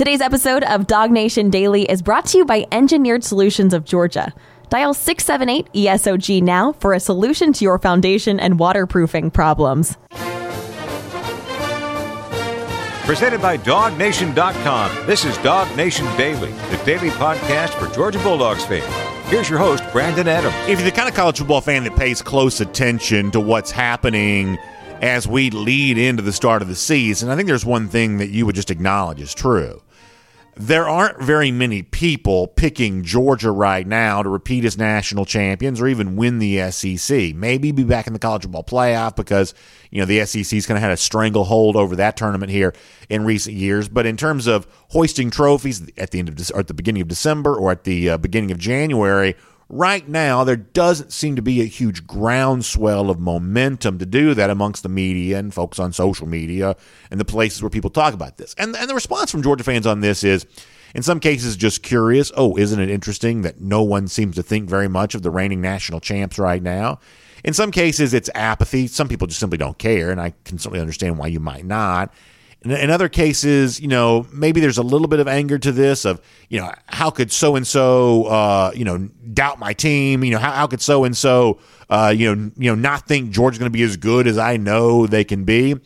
Today's episode of Dog Nation Daily is brought to you by Engineered Solutions of Georgia. Dial 678 ESOG now for a solution to your foundation and waterproofing problems. Presented by DogNation.com. This is Dog Nation Daily, the daily podcast for Georgia Bulldogs fans. Here's your host, Brandon Adams. If you're the kind of college football fan that pays close attention to what's happening as we lead into the start of the season, I think there's one thing that you would just acknowledge is true there aren't very many people picking Georgia right now to repeat as national champions or even win the SEC. Maybe be back in the college football playoff because you know the SEC's kind of had a stranglehold over that tournament here in recent years. But in terms of hoisting trophies at the end of or at the beginning of December or at the uh, beginning of January, right now there doesn't seem to be a huge groundswell of momentum to do that amongst the media and folks on social media and the places where people talk about this. And and the response from Georgia fans on this is in some cases just curious, oh, isn't it interesting that no one seems to think very much of the reigning national champs right now? In some cases it's apathy. Some people just simply don't care and I can certainly understand why you might not. In, in other cases, you know, maybe there's a little bit of anger to this of, you know, how could so and so, you know, doubt my team? You know, how, how could so and so, you know, you know, not think Georgia's going to be as good as I know they can be?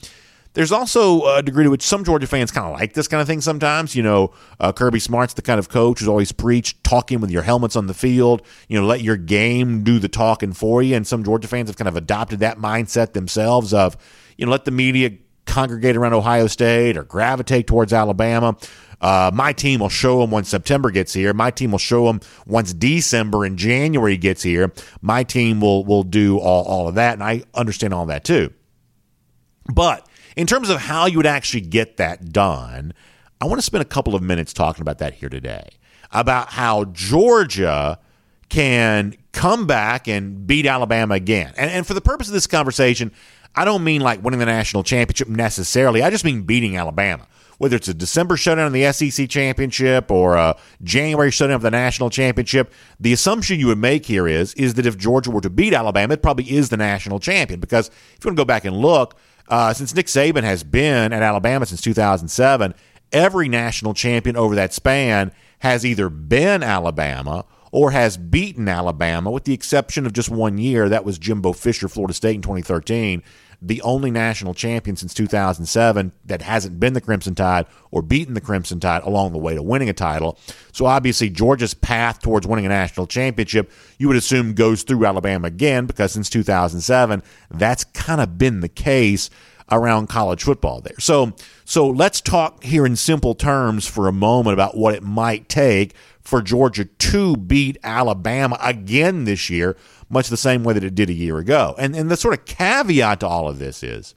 There's also a degree to which some Georgia fans kind of like this kind of thing sometimes. You know, uh, Kirby Smart's the kind of coach who's always preached talking with your helmets on the field. You know, let your game do the talking for you. And some Georgia fans have kind of adopted that mindset themselves of, you know, let the media congregate around Ohio State or gravitate towards Alabama. Uh, my team will show them when September gets here. My team will show them once December and January gets here. My team will will do all, all of that, and I understand all that too. But in terms of how you would actually get that done, I want to spend a couple of minutes talking about that here today. About how Georgia can come back and beat Alabama again. And, and for the purpose of this conversation, I don't mean like winning the national championship necessarily. I just mean beating Alabama. Whether it's a December shutdown of the SEC championship or a January shutdown of the national championship, the assumption you would make here is is that if Georgia were to beat Alabama, it probably is the national champion. Because if you want to go back and look, uh, since Nick Saban has been at Alabama since 2007, every national champion over that span has either been Alabama or has beaten Alabama, with the exception of just one year. That was Jimbo Fisher, Florida State in 2013 the only national champion since 2007 that hasn't been the Crimson Tide or beaten the Crimson Tide along the way to winning a title. So obviously, Georgia's path towards winning a national championship, you would assume, goes through Alabama again because since 2007, that's kind of been the case around college football there. So so let's talk here in simple terms for a moment about what it might take for Georgia to beat Alabama again this year much the same way that it did a year ago. And, and the sort of caveat to all of this is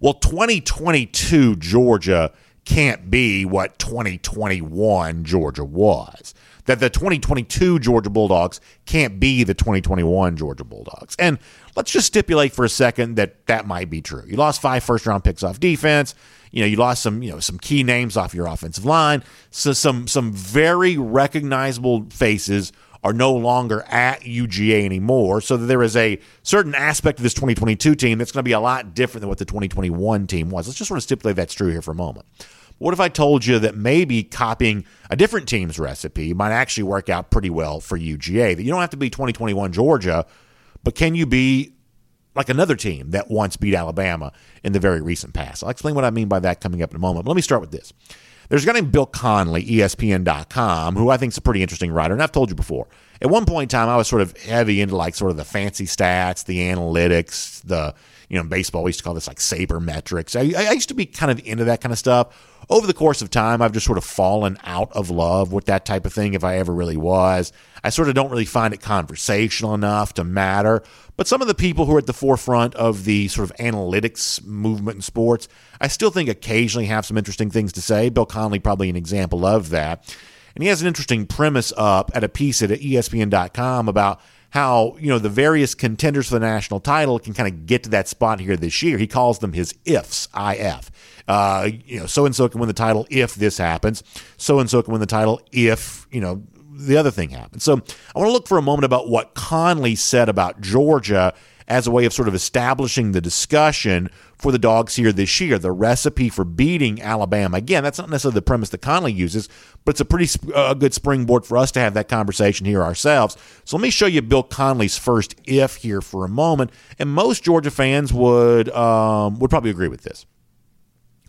well, 2022 Georgia can't be what 2021 Georgia was. That the 2022 Georgia Bulldogs can't be the 2021 Georgia Bulldogs. And let's just stipulate for a second that that might be true. You lost five first round picks off defense. You know, you lost some, you know, some key names off your offensive line. So some some very recognizable faces are no longer at UGA anymore. So there is a certain aspect of this 2022 team that's going to be a lot different than what the 2021 team was. Let's just sort of stipulate that's true here for a moment. What if I told you that maybe copying a different team's recipe might actually work out pretty well for UGA? That you don't have to be 2021 Georgia, but can you be like another team that once beat Alabama in the very recent past? I'll explain what I mean by that coming up in a moment. But let me start with this. There's a guy named Bill Connelly, ESPN.com, who I think is a pretty interesting writer. And I've told you before. At one point in time, I was sort of heavy into like sort of the fancy stats, the analytics, the, you know, baseball, we used to call this like sabermetrics. I, I used to be kind of into that kind of stuff. Over the course of time, I've just sort of fallen out of love with that type of thing, if I ever really was. I sort of don't really find it conversational enough to matter. But some of the people who are at the forefront of the sort of analytics movement in sports, I still think occasionally have some interesting things to say. Bill Connelly, probably an example of that. And he has an interesting premise up at a piece at ESPN.com about how you know the various contenders for the national title can kind of get to that spot here this year. He calls them his ifs, if. Uh, you know, so and so can win the title if this happens. So and so can win the title if you know the other thing happens. So I want to look for a moment about what Connelly said about Georgia as a way of sort of establishing the discussion for the dogs here this year. The recipe for beating Alabama. Again, that's not necessarily the premise that Connelly uses, but it's a pretty uh, good springboard for us to have that conversation here ourselves. So let me show you Bill Connelly's first if here for a moment, and most Georgia fans would um, would probably agree with this.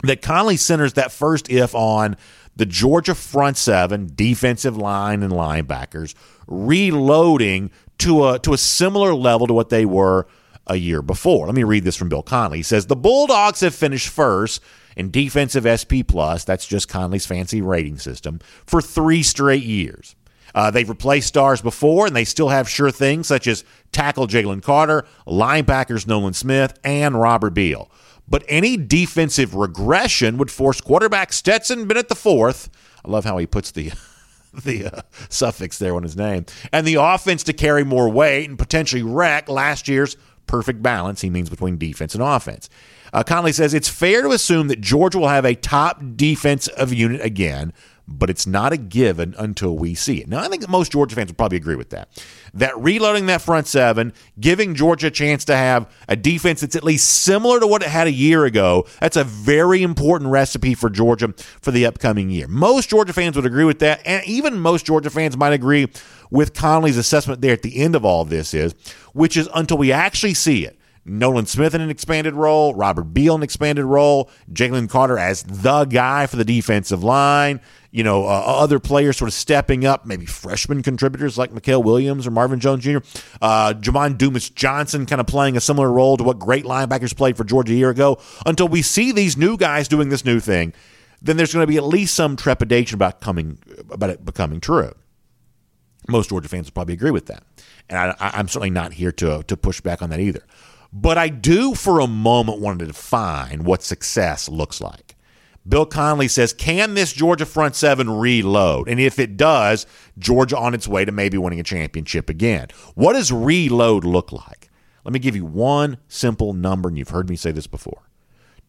That Connelly centers that first if on the Georgia front seven, defensive line, and linebackers reloading to a to a similar level to what they were a year before. Let me read this from Bill Connelly. He says the Bulldogs have finished first in defensive SP plus. That's just Connelly's fancy rating system for three straight years. Uh, they've replaced stars before, and they still have sure things such as tackle Jalen Carter, linebackers Nolan Smith, and Robert Beal. But any defensive regression would force quarterback Stetson Bennett the fourth. I love how he puts the the uh, suffix there on his name, and the offense to carry more weight and potentially wreck last year's perfect balance. He means between defense and offense. Uh, Connelly says it's fair to assume that Georgia will have a top defensive unit again, but it's not a given until we see it. Now, I think most Georgia fans would probably agree with that. That reloading that front seven, giving Georgia a chance to have a defense that's at least similar to what it had a year ago, that's a very important recipe for Georgia for the upcoming year. Most Georgia fans would agree with that, and even most Georgia fans might agree with Connelly's assessment there at the end of all this is, which is until we actually see it. Nolan Smith in an expanded role, Robert Beal in an expanded role, Jalen Carter as the guy for the defensive line, you know, uh, other players sort of stepping up, maybe freshman contributors like Mykel Williams or Marvin Jones Jr., uh, Jamon Dumas Johnson kind of playing a similar role to what great linebackers played for Georgia a year ago. Until we see these new guys doing this new thing, then there's going to be at least some trepidation about coming about it becoming true. Most Georgia fans will probably agree with that, and I, am certainly not here to to push back on that either. But I do, for a moment, want to define what success looks like. Bill Connelly says, Can this Georgia front seven reload? And if it does, Georgia on its way to maybe winning a championship again. What does reload look like? Let me give you one simple number, and you've heard me say this before.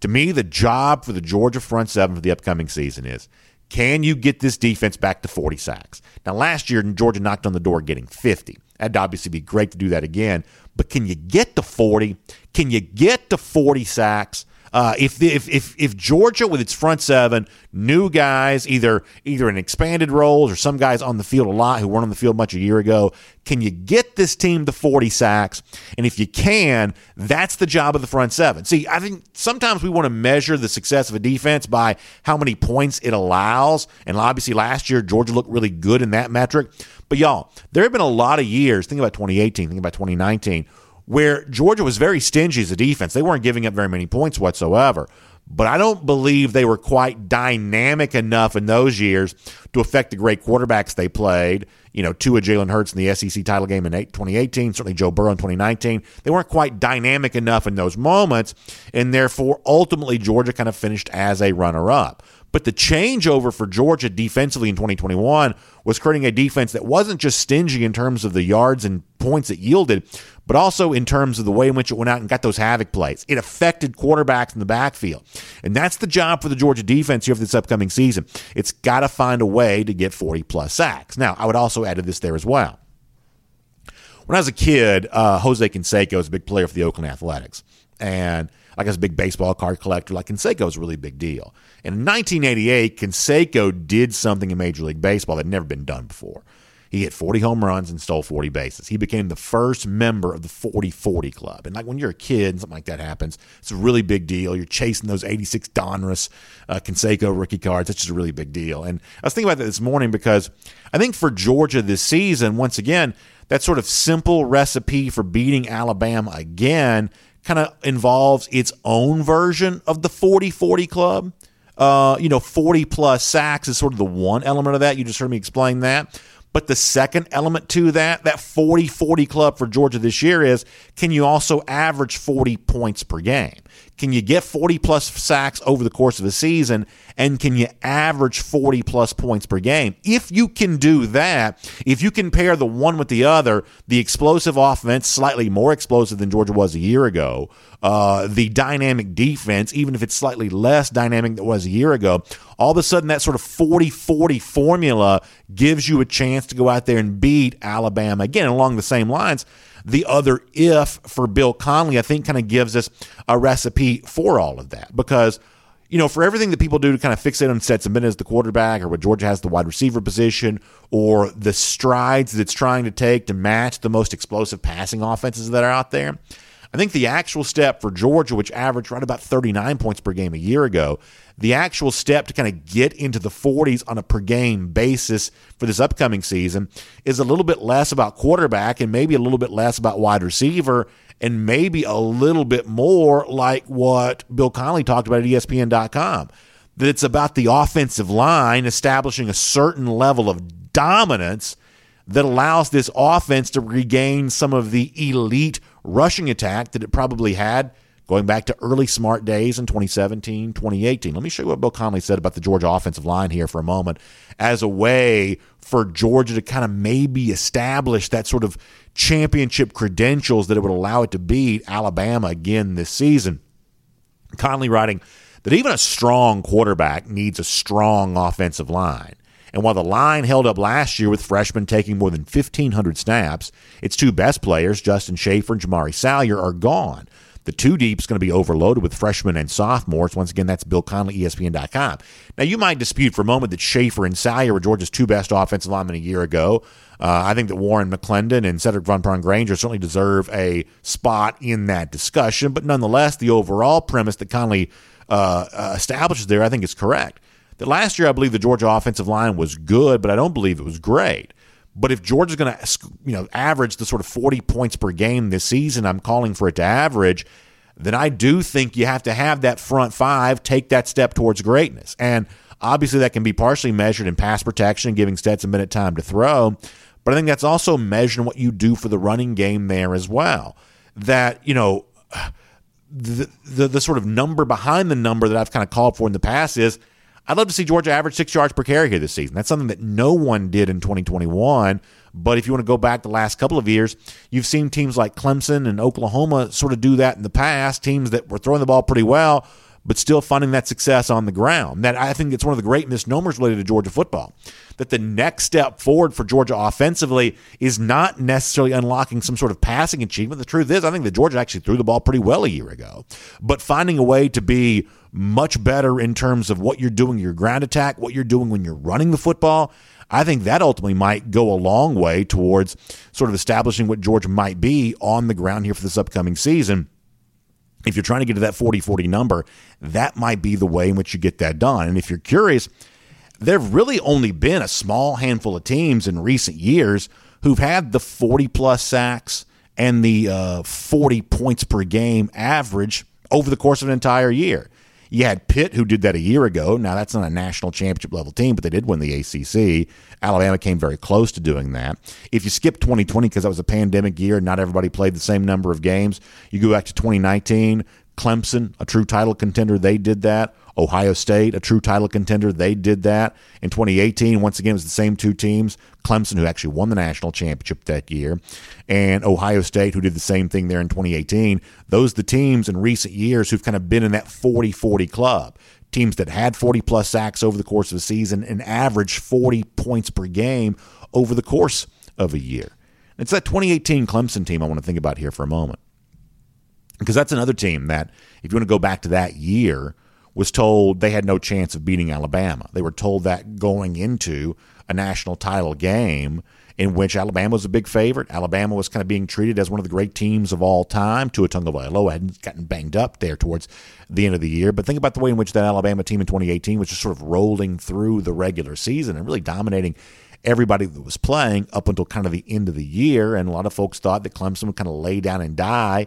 To me, the job for the Georgia front seven for the upcoming season is can you get this defense back to 40 sacks? Now, last year, Georgia knocked on the door getting 50. That'd obviously be great to do that again. But can you get to 40? Can you get to 40 sacks? Uh, if, if if if Georgia with its front seven, new guys, either either in expanded roles or some guys on the field a lot who weren't on the field much a year ago, can you get this team to 40 sacks? And if you can, that's the job of the front seven. See, I think sometimes we want to measure the success of a defense by how many points it allows. And obviously last year Georgia looked really good in that metric. But y'all, there have been a lot of years, think about 2018, think about 2019 where Georgia was very stingy as a defense. They weren't giving up very many points whatsoever. But I don't believe they were quite dynamic enough in those years to affect the great quarterbacks they played. You know, two of Jalen Hurts in the SEC title game in 2018, certainly Joe Burrow in 2019. They weren't quite dynamic enough in those moments, and therefore, ultimately, Georgia kind of finished as a runner up. But the changeover for Georgia defensively in 2021 was creating a defense that wasn't just stingy in terms of the yards and points it yielded, but also in terms of the way in which it went out and got those havoc plays. It affected quarterbacks in the backfield. And that's the job for the Georgia defense here for this upcoming season. It's got to find a way to get 40 plus sacks. Now, I would also add to this there as well. When I was a kid, uh, Jose Canseco was a big player for the Oakland Athletics. And like as a big baseball card collector, like Canseco was a really big deal. And in 1988, Canseco did something in Major League Baseball that had never been done before. He hit 40 home runs and stole 40 bases. He became the first member of the 40 40 club. And like when you're a kid and something like that happens, it's a really big deal. You're chasing those 86 Donruss uh, Canseco rookie cards. That's just a really big deal. And I was thinking about that this morning because I think for Georgia this season, once again, that sort of simple recipe for beating Alabama again kind of involves its own version of the 40 40 club. Uh, you know, 40 plus sacks is sort of the one element of that. You just heard me explain that. But the second element to that, that 40 40 club for Georgia this year is can you also average 40 points per game? Can you get 40 plus sacks over the course of a season? And can you average 40 plus points per game? If you can do that, if you can pair the one with the other, the explosive offense, slightly more explosive than Georgia was a year ago, uh, the dynamic defense, even if it's slightly less dynamic than it was a year ago, all of a sudden that sort of 40 40 formula gives you a chance to go out there and beat Alabama. Again, along the same lines, the other if for Bill Connelly, I think kind of gives us a recipe for all of that. Because you know, for everything that people do to kind of fixate on Stetson Bennett as the quarterback or what Georgia has the wide receiver position or the strides that it's trying to take to match the most explosive passing offenses that are out there, I think the actual step for Georgia, which averaged right about 39 points per game a year ago, the actual step to kind of get into the 40s on a per game basis for this upcoming season is a little bit less about quarterback and maybe a little bit less about wide receiver and maybe a little bit more like what Bill Connelly talked about at ESPN.com. That it's about the offensive line establishing a certain level of dominance that allows this offense to regain some of the elite rushing attack that it probably had going back to early smart days in 2017, 2018. Let me show you what Bill Connelly said about the Georgia offensive line here for a moment as a way for Georgia to kind of maybe establish that sort of championship credentials that it would allow it to beat Alabama again this season. Connelly writing that even a strong quarterback needs a strong offensive line. And while the line held up last year with freshmen taking more than 1,500 snaps, its two best players, Justin Shaffer and Jamaree Salyer, are gone. The two deep is going to be overloaded with freshmen and sophomores. Once again, that's Bill Connelly, ESPN.com. Now, you might dispute for a moment that Schaefer and Salyer were Georgia's two best offensive linemen a year ago. Uh, I think that Warren McClendon and Sedrick Van Pran Granger certainly deserve a spot in that discussion. But nonetheless, the overall premise that Connelly uh, uh, establishes there, I think, is correct. That last year, I believe the Georgia offensive line was good, but I don't believe it was great. But if Georgia's going to, you know, average the sort of 40 points per game this season, I'm calling for it to average, then I do think you have to have that front five take that step towards greatness. And obviously that can be partially measured in pass protection, giving Stetson Bennett time to throw. But I think that's also measuring what you do for the running game there as well. That, you know, the, the, the sort of number behind the number that I've kind of called for in the past is I'd love to see Georgia average six yards per carry here this season. That's something that no one did in 2021. But if you want to go back the last couple of years, you've seen teams like Clemson and Oklahoma sort of do that in the past, teams that were throwing the ball pretty well, but still finding that success on the ground. That I think it's one of the great misnomers related to Georgia football. That the next step forward for Georgia offensively is not necessarily unlocking some sort of passing achievement. The truth is, I think that Georgia actually threw the ball pretty well a year ago, but finding a way to be much better in terms of what you're doing your ground attack, what you're doing when you're running the football. I think that ultimately might go a long way towards sort of establishing what George might be on the ground here for this upcoming season. If you're trying to get to that 40 40 number, that might be the way in which you get that done. And if you're curious, there have really only been a small handful of teams in recent years who've had the 40 plus sacks and the uh, 40 points per game average over the course of an entire year. You had Pitt, who did that a year ago. Now, that's not a national championship level team, but they did win the ACC. Alabama came very close to doing that. If you skip 2020 because that was a pandemic year and not everybody played the same number of games, you go back to 2019. Clemson, a true title contender, they did that. Ohio State, a true title contender, they did that. In 2018, once again, it was the same two teams Clemson, who actually won the national championship that year, and Ohio State, who did the same thing there in 2018. Those are the teams in recent years who've kind of been in that 40 40 club. Teams that had 40 plus sacks over the course of a season and averaged 40 points per game over the course of a year. It's that 2018 Clemson team I want to think about here for a moment. Because that's another team that, if you want to go back to that year, was told they had no chance of beating Alabama. They were told that going into a national title game in which Alabama was a big favorite. Alabama was kind of being treated as one of the great teams of all time. Tua Tagovailoa hadn't gotten banged up there towards the end of the year. But think about the way in which that Alabama team in 2018 was just sort of rolling through the regular season and really dominating everybody that was playing up until kind of the end of the year. And a lot of folks thought that Clemson would kind of lay down and die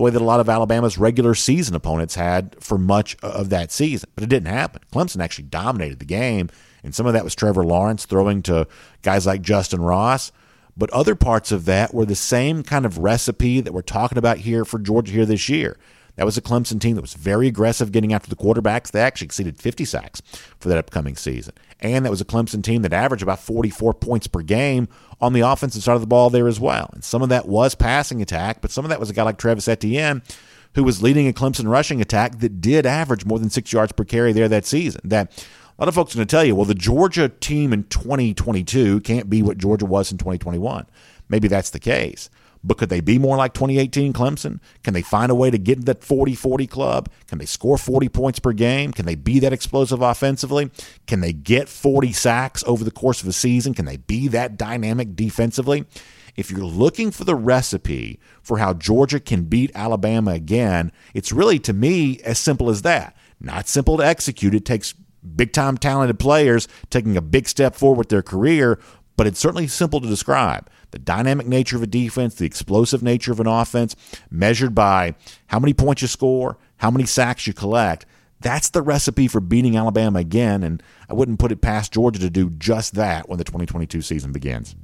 the way that a lot of Alabama's regular season opponents had for much of that season. But it didn't happen. Clemson actually dominated the game, and some of that was Trevor Lawrence throwing to guys like Justyn Ross. But other parts of that were the same kind of recipe that we're talking about here for Georgia here this year. That was a Clemson team that was very aggressive getting after the quarterbacks. They actually exceeded 50 sacks for that upcoming season. And that was a Clemson team that averaged about 44 points per game on the offensive side of the ball there as well. And some of that was passing attack, but some of that was a guy like Travis Etienne who was leading a Clemson rushing attack that did average more than six yards per carry there that season. That a lot of folks are going to tell you, well, the Georgia team in 2022 can't be what Georgia was in 2021. Maybe that's the case. But could they be more like 2018 Clemson? Can they find a way to get in that 40 40 club? Can they score 40 points per game? Can they be that explosive offensively? Can they get 40 sacks over the course of a season? Can they be that dynamic defensively? If you're looking for the recipe for how Georgia can beat Alabama again, it's really, to me, as simple as that. Not simple to execute. It takes big time talented players taking a big step forward with their career, but it's certainly simple to describe. The dynamic nature of a defense, the explosive nature of an offense, measured by how many points you score, how many sacks you collect. That's the recipe for beating Alabama again, and I wouldn't put it past Georgia to do just that when the 2022 season begins.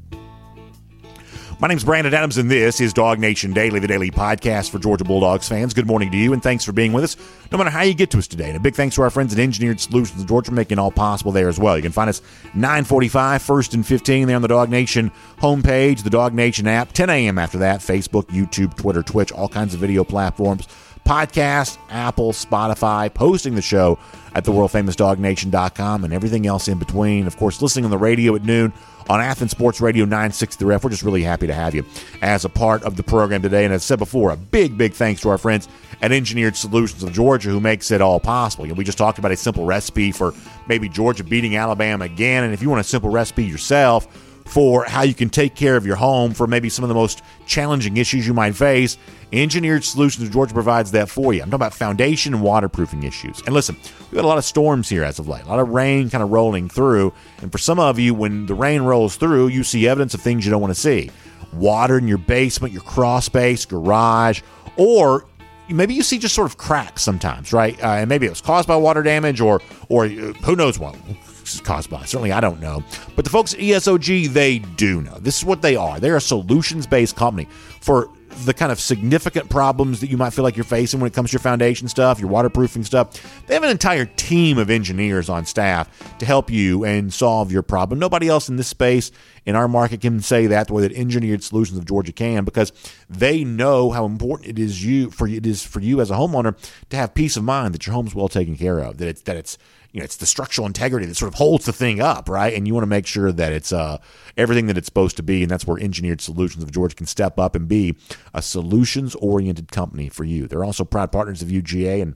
My name's Brandon Adams, and this is Dog Nation Daily, the daily podcast for Georgia Bulldogs fans. Good morning to you, and thanks for being with us, no matter how you get to us today. And a big thanks to our friends at Engineered Solutions of Georgia making all possible there as well. You can find us 945, 1st and 15 there on the Dog Nation homepage, the Dog Nation app, 10 a.m. after that, Facebook, YouTube, Twitter, Twitch, all kinds of video platforms podcast, Apple, Spotify, posting the show at the world famous and everything else in between. Of course, listening on the radio at noon on Athens Sports Radio 960 The Ref. We're just really happy to have you as a part of the program today. And as I said before, a big, big thanks to our friends at Engineered Solutions of Georgia who makes it all possible. You know, we just talked about a simple recipe for maybe Georgia beating Alabama again. And if you want a simple recipe yourself, for how you can take care of your home for maybe some of the most challenging issues you might face. Engineered Solutions of Georgia provides that for you. I'm talking about foundation and waterproofing issues. And listen, we've got a lot of storms here as of late, a lot of rain kind of rolling through. And for some of you, when the rain rolls through, you see evidence of things you don't want to see water in your basement, your crawl space, garage, or maybe you see just sort of cracks sometimes, right? Uh, and maybe it was caused by water damage or or uh, who knows what caused by. Certainly, I don't know. But the folks at ESOG, they do know. This is what they are. They're a solutions based company for the kind of significant problems that you might feel like you're facing when it comes to your foundation stuff, your waterproofing stuff. They have an entire team of engineers on staff to help you and solve your problem. Nobody else in this space in our market can say that the way that Engineered Solutions of Georgia can because they know how important it is you for it is for you as a homeowner to have peace of mind that your home's well taken care of, that it's that it's you know, it's the structural integrity that sort of holds the thing up, right? And you want to make sure that it's uh, everything that it's supposed to be, and that's where Engineered Solutions of Georgia can step up and be a solutions-oriented company for you. They're also proud partners of UGA, and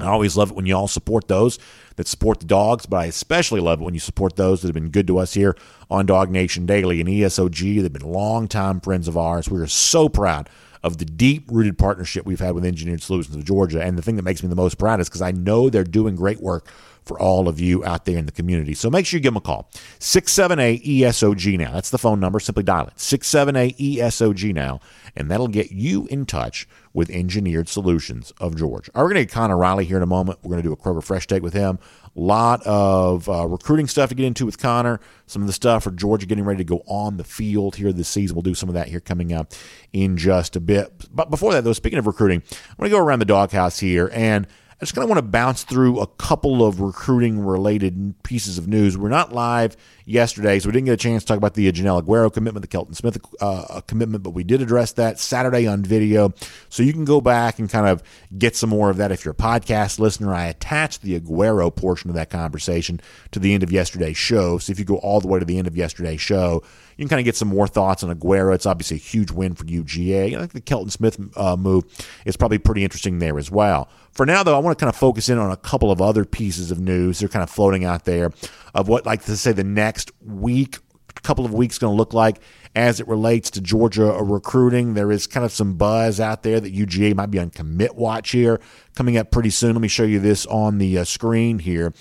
I always love it when you all support those that support the dogs, but I especially love it when you support those that have been good to us here on Dog Nation Daily and ESOG. They've been longtime friends of ours. We are so proud of the deep rooted partnership we've had with Engineered Solutions of Georgia. And the thing that makes me the most proud is because I know they're doing great work for all of you out there in the community. So make sure you give them a call. 678 ESOG now. That's the phone number. Simply dial it 678 ESOG now, and that'll get you in touch with Engineered Solutions of Georgia. Right, we're going to get Connor Riley here in a moment. We're going to do a Kroger Fresh Take with him. Lot of uh, recruiting stuff to get into with Connor. Some of the stuff for Georgia getting ready to go on the field here this season. We'll do some of that here coming up in just a bit. But before that, though, speaking of recruiting, I'm going to go around the doghouse here and – I just kind of want to bounce through a couple of recruiting related pieces of news. We're not live yesterday, so we didn't get a chance to talk about the Joenel Aguero commitment, the Kelton Smith uh, commitment, but we did address that Saturday on video. So you can go back and kind of get some more of that if you're a podcast listener. I attached the Aguero portion of that conversation to the end of yesterday's show. So if you go all the way to the end of yesterday's show, you can kind of get some more thoughts on Aguero. It's obviously a huge win for UGA. I think the Kelton Smith uh, move is probably pretty interesting there as well. For now, though, I want to kind of focus in on a couple of other pieces of news. They're kind of floating out there of what, like to say, the next week, couple of weeks going to look like as it relates to Georgia recruiting. There is kind of some buzz out there that UGA might be on commit watch here coming up pretty soon. Let me show you this on the uh, screen here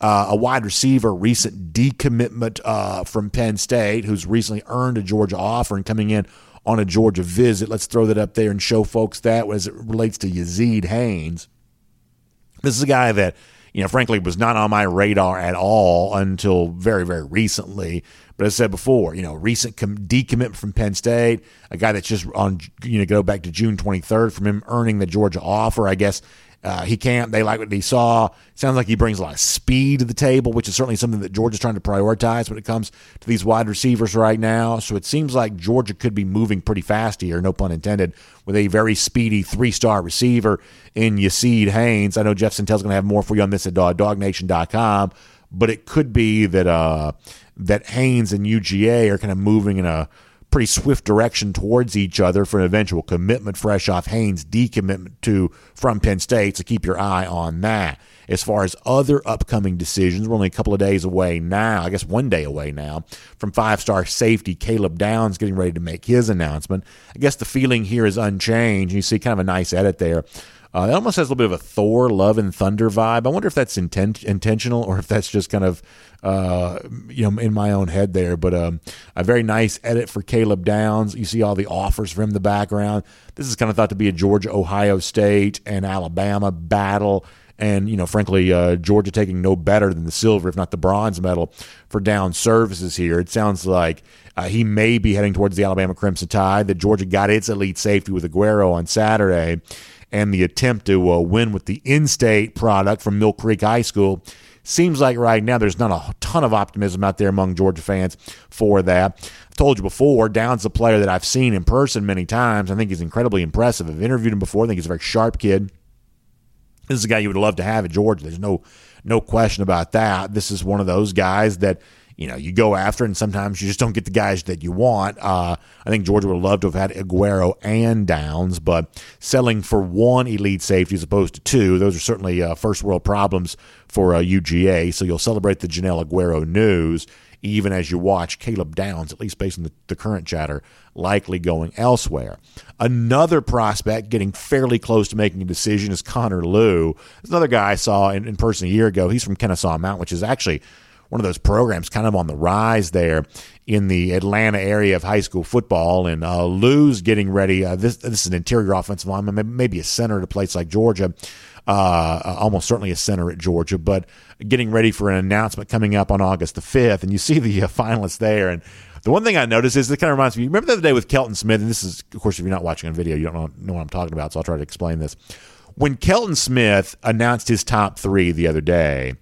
uh, a wide receiver, recent decommitment uh, from Penn State, who's recently earned a Georgia offer and coming in on a Georgia visit. Let's throw that up there and show folks that as it relates to Yazeed Haynes. This is a guy that, you know, frankly, was not on my radar at all until very, very recently. But as I said before, you know, recent com- decommitment from Penn State, a guy that's just on, you know, go back to June 23rd from him earning the Georgia offer. I guess uh, he can't. They like what he saw. Sounds like he brings a lot of speed to the table, which is certainly something that Georgia's trying to prioritize when it comes to these wide receivers right now. So it seems like Georgia could be moving pretty fast here, no pun intended, with a very speedy three-star receiver in Yazeed Haynes. I know Jeff Sentell's going to have more for you on this at DogNation.com, but it could be that uh, that Haynes and UGA are kind of moving in a pretty swift direction towards each other for an eventual commitment fresh off Haynes' decommitment to from Penn State. So keep your eye on that. As far as other upcoming decisions, we're only a couple of days away now, I guess one day away now, from five star safety Caleb Downs getting ready to make his announcement. I guess the feeling here is unchanged. You see kind of a nice edit there. Uh, it almost has a little bit of a Thor, Love, and Thunder vibe. I wonder if that's intent- intentional or if that's just kind of, uh, you know, in my own head there. But um, a very nice edit for Caleb Downs. You see all the offers from the background. This is kind of thought to be a Georgia, Ohio State, and Alabama battle and you know, frankly, uh, Georgia taking no better than the silver, if not the bronze medal for down services here. It sounds like uh, he may be heading towards the Alabama Crimson Tide. That Georgia got its elite safety with Aguero on Saturday, and the attempt to uh, win with the in-state product from Mill Creek High School. Seems like right now there's not a ton of optimism out there among Georgia fans for that. I've told you before, Downs a player that I've seen in person many times. I think he's incredibly impressive. I've interviewed him before. I think he's a very sharp kid. This is a guy you would love to have at Georgia. There's no no question about that. This is one of those guys that you know you go after, and sometimes you just don't get the guys that you want. Uh, I think Georgia would love to have had Aguero and Downs, but selling for one elite safety as opposed to two, those are certainly uh, first world problems for uh, UGA. So you'll celebrate the Joenel Aguero news even as you watch Caleb Downs, at least based on the, the current chatter, likely going elsewhere. Another prospect getting fairly close to making a decision is Connor Lew. There's another guy I saw in, in person a year ago. He's from Kennesaw Mountain, which is actually one of those programs kind of on the rise there in the Atlanta area of high school football. And uh, Lew's getting ready. Uh, this this is an interior offensive lineman, maybe a center at a place like Georgia. Uh, uh, almost certainly a center at Georgia, but getting ready for an announcement coming up on August the 5th. And you see the uh, finalists there. And the one thing I noticed is it kind of reminds me. Remember the other day with Kelton Smith, and this is, of course, if you're not watching on video, you don't know, know what I'm talking about. So I'll try to explain this. When Kelton Smith announced his top three the other day,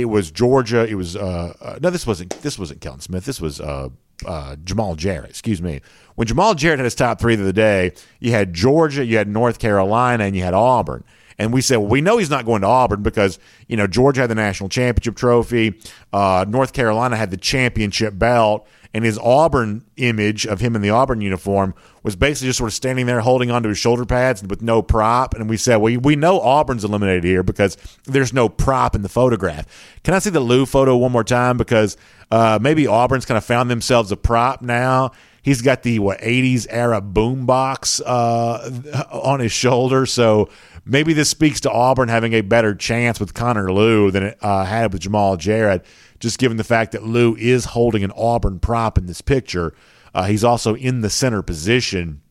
it was Georgia. It was uh, uh, no, this wasn't this wasn't Kelton Smith. This was uh, uh, Jamaal Jarrett. Excuse me. When Jamaal Jarrett had his top three of the day, you had Georgia, you had North Carolina, and you had Auburn. And we said, well, we know he's not going to Auburn because, you know, Georgia had the national championship trophy. Uh, North Carolina had the championship belt. And his Auburn image of him in the Auburn uniform was basically just sort of standing there holding onto his shoulder pads with no prop. And we said, well, we know Auburn's eliminated here because there's no prop in the photograph. Can I see the Lew photo one more time? Because uh, maybe Auburn's kind of found themselves a prop now. He's got the what 80s era boombox uh, on his shoulder. So maybe this speaks to Auburn having a better chance with Connor Lew than it uh, had with Jamaal Jarrett, just given the fact that Lew is holding an Auburn prop in this picture. Uh, he's also in the center position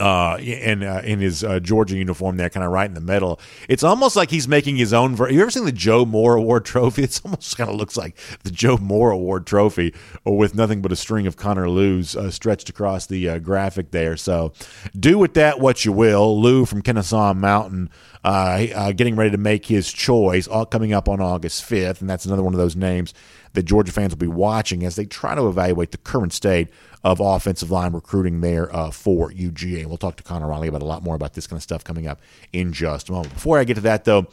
uh, in uh, in his uh, Georgia uniform there, kind of right in the middle. It's almost like he's making his own. Ver- you ever seen the Joe Moore Award trophy? It's almost kind of looks like the Joe Moore Award trophy, with nothing but a string of Connor Lew's uh, stretched across the uh, graphic there. So, do with that what you will. Lou from Kennesaw Mountain. Uh, uh, getting ready to make his choice, all coming up on August 5th. And that's another one of those names that Georgia fans will be watching as they try to evaluate the current state of offensive line recruiting there uh, for UGA. We'll talk to Connor Riley about a lot more about this kind of stuff coming up in just a moment. Before I get to that, though,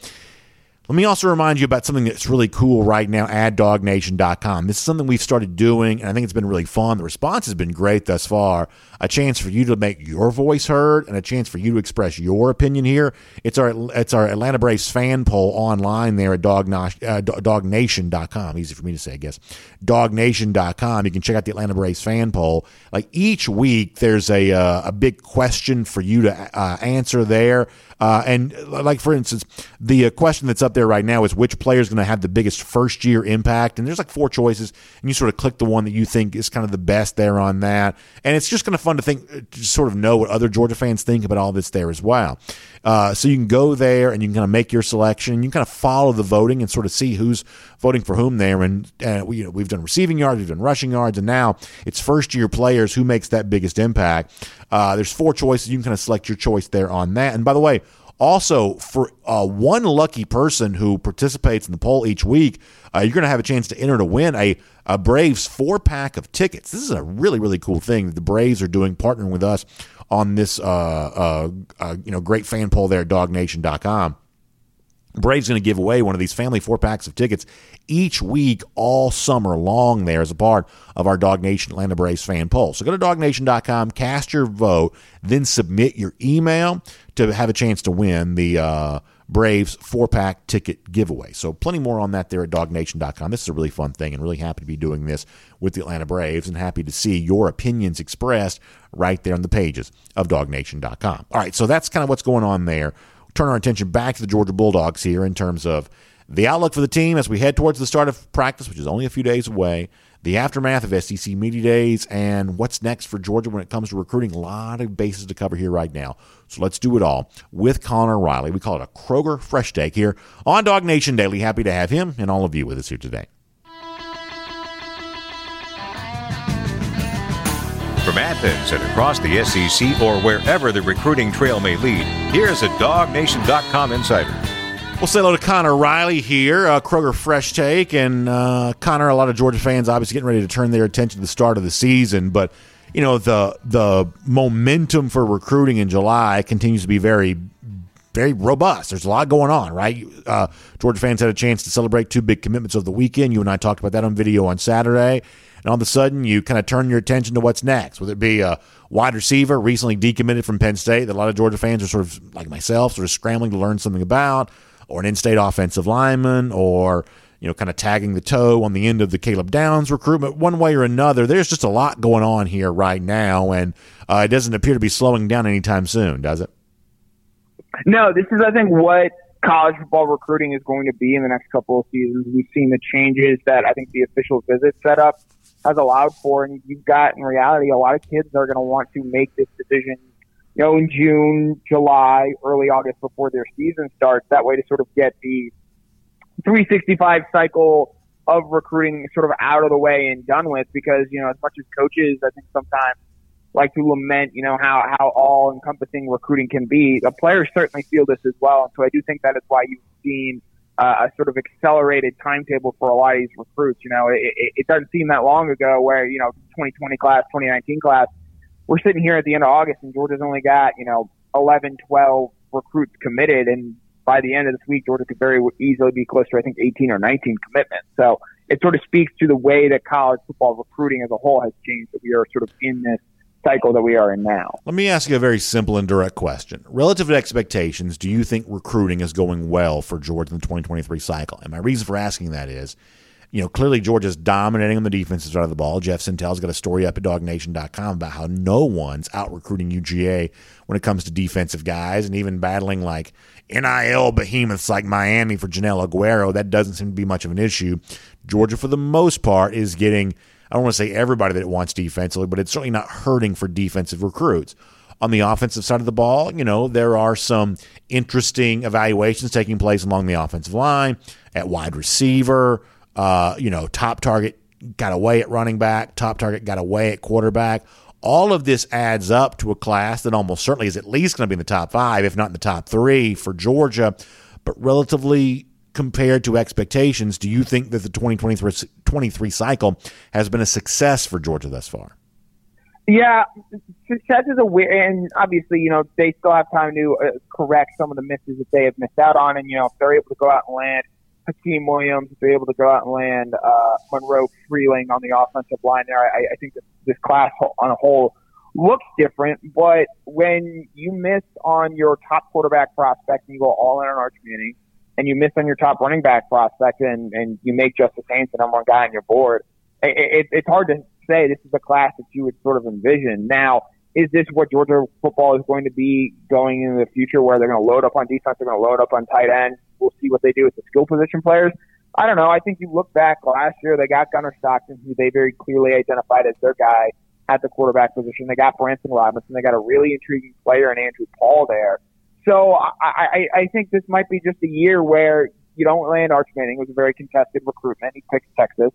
let me also remind you about something that's really cool right now at dognation.com. This is something we've started doing, and I think it's been really fun. The response has been great thus far. A chance for you to make your voice heard and a chance for you to express your opinion here. It's our it's our Atlanta Braves fan poll online there at dog, uh, dognation.com. Easy for me to say, I guess. Dognation.com. You can check out the Atlanta Braves fan poll. Like each week, there's a, uh, a big question for you to uh, answer there. Uh, and like for instance, the uh, question that's up there right now is which player is going to have the biggest first year impact, and there's like four choices, and you sort of click the one that you think is kind of the best there on that, and it's just kind of fun to think, uh, to sort of know what other Georgia fans think about all this there as well. Uh, so you can go there and you can kind of make your selection. You can kind of follow the voting and sort of see who's voting for whom there. And uh, we, you know, we've done receiving yards, we've done rushing yards, and now it's first year players who makes that biggest impact. Uh, there's four choices. You can kind of select your choice there on that. And by the way, also, for uh, one lucky person who participates in the poll each week, uh, you're going to have a chance to enter to win a, a Braves four pack of tickets. This is a really, really cool thing that the Braves are doing, partnering with us on this uh, uh, uh, you know great fan poll there at dognation.com. Braves going to give away one of these family four packs of tickets each week all summer long there as a part of our Dog Nation Atlanta Braves fan poll. So go to dognation.com, cast your vote, then submit your email to have a chance to win the uh, Braves four pack ticket giveaway. So plenty more on that there at dognation.com. This is a really fun thing and really happy to be doing this with the Atlanta Braves and happy to see your opinions expressed right there on the pages of dognation.com. All right, so that's kind of what's going on there turn our attention back to the Georgia Bulldogs here in terms of the outlook for the team as we head towards the start of practice, which is only a few days away, the aftermath of SEC Media Days, and what's next for Georgia when it comes to recruiting. A lot of bases to cover here right now. So let's do it all with Connor Riley. We call it a Kroger Fresh Take here on Dog Nation Daily. Happy to have him and all of you with us here today. From Athens and across the SEC or wherever the recruiting trail may lead, here's a DogNation.com insider. We'll say hello to Connor Riley here, uh, Kroger Fresh Take. And uh, Connor, a lot of Georgia fans obviously getting ready to turn their attention to the start of the season. But, you know, the the momentum for recruiting in July continues to be very, very robust. There's a lot going on, right? Uh, Georgia fans had a chance to celebrate two big commitments of the weekend. You and I talked about that on video on Saturday and all of a sudden you kind of turn your attention to what's next. Whether it be a wide receiver recently decommitted from Penn State that a lot of Georgia fans are sort of like myself, sort of scrambling to learn something about, or an in-state offensive lineman, or you know, kind of tagging the toe on the end of the Caleb Downs recruitment, one way or another. There's just a lot going on here right now, and uh, it doesn't appear to be slowing down anytime soon, does it? No, this is, I think, what college football recruiting is going to be in the next couple of seasons. We've seen the changes that I think the official visit set up has allowed for. And you've got, in reality, a lot of kids are going to want to make this decision, you know, in June, July, early August before their season starts. That way to sort of get the 365 cycle of recruiting sort of out of the way and done with because, you know, as much as coaches, I think sometimes like to lament, you know, how, how all encompassing recruiting can be. The players certainly feel this as well. And so I do think that is why you've seen uh, a sort of accelerated timetable for a lot of these recruits. You know, it, it, it doesn't seem that long ago where, you know, 2020 class, 2019 class, we're sitting here at the end of August and Georgia's only got, you know, 11, 12 recruits committed. And by the end of this week, Georgia could very easily be close to, I think, 18 or 19 commitments. So it sort of speaks to the way that college football recruiting as a whole has changed that we are sort of in this cycle that we are in now. Let me ask you a very simple and direct question. Relative to expectations, do you think recruiting is going well for Georgia in the 2023 cycle? And my reason for asking that is, you know, clearly Georgia's dominating on the defensive side of the ball. Jeff Sentell's got a story up at dognation.com about how no one's out recruiting UGA when it comes to defensive guys and even battling like NIL behemoths like Miami for Joenel Aguero. That doesn't seem to be much of an issue. Georgia, for the most part, is getting – I don't want to say everybody that it wants defensively, but it's certainly not hurting for defensive recruits. On the offensive side of the ball, you know, there are some interesting evaluations taking place along the offensive line, at wide receiver. Uh, you know, top target got away at running back, top target got away at quarterback. All of this adds up to a class that almost certainly is at least going to be in the top five, if not in the top three for Georgia, but relatively compared to expectations, do you think that the 2023 cycle has been a success for Georgia thus far? Yeah, success is a weird, and obviously, you know, they still have time to uh, correct some of the misses that they have missed out on. And, you know, if they're able to go out and land Hykeem Williams, if they're able to go out and land uh, Monroe Freeling on the offensive line there, I, I think this, this class on a whole looks different. But when you miss on your top quarterback prospect and you go all in on Arch Manning, and you miss on your top running back prospect and, and you make Justice Haynes the number one guy on your board, it, it, it's hard to say this is a class that you would sort of envision. Now, is this what Georgia football is going to be going into the future where they're going to load up on defense, they're going to load up on tight end? We'll see what they do with the skill position players. I don't know. I think you look back last year, they got Gunnar Stockton, who they very clearly identified as their guy at the quarterback position. They got Branson Robinson. They got a really intriguing player in Andrew Paul there. So I, I, I think this might be just a year where you don't land Arch Manning. It was a very contested recruitment. He picked Texas.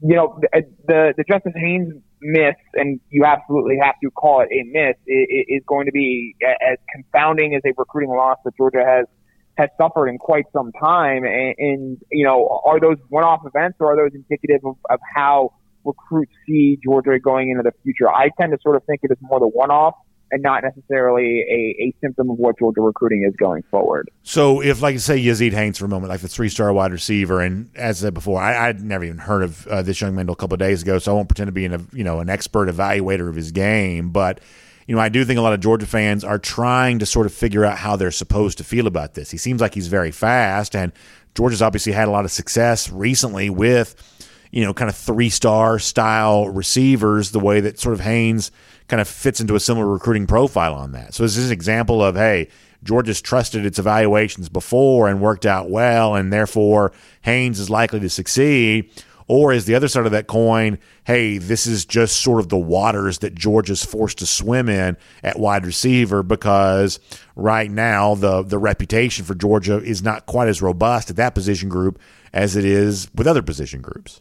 You know, the, the, the Justice Haynes miss, and you absolutely have to call it a miss, is going to be as confounding as a recruiting loss that Georgia has has suffered in quite some time. And, and you know, are those one-off events or are those indicative of, of how recruits see Georgia going into the future? I tend to sort of think it is more the one-off and not necessarily a, a symptom of what Georgia recruiting is going forward. So, if, like, say, Yazeed Haynes for a moment, like the three star wide receiver, and as I said before, I, would never even heard of uh, this young man until a couple of days ago, so I won't pretend to be an, you know, an expert evaluator of his game. But, you know, I do think a lot of Georgia fans are trying to sort of figure out how they're supposed to feel about this. He seems like he's very fast, and Georgia's obviously had a lot of success recently with, you know, kind of three star style receivers, the way that sort of Haynes kind of fits into a similar recruiting profile on that. So this is an example of, hey, Georgia's trusted its evaluations before and worked out well, and therefore Haynes is likely to succeed. Or is the other side of that coin, hey, this is just sort of the waters that Georgia's forced to swim in at wide receiver because right now the the reputation for Georgia is not quite as robust at that position group as it is with other position groups.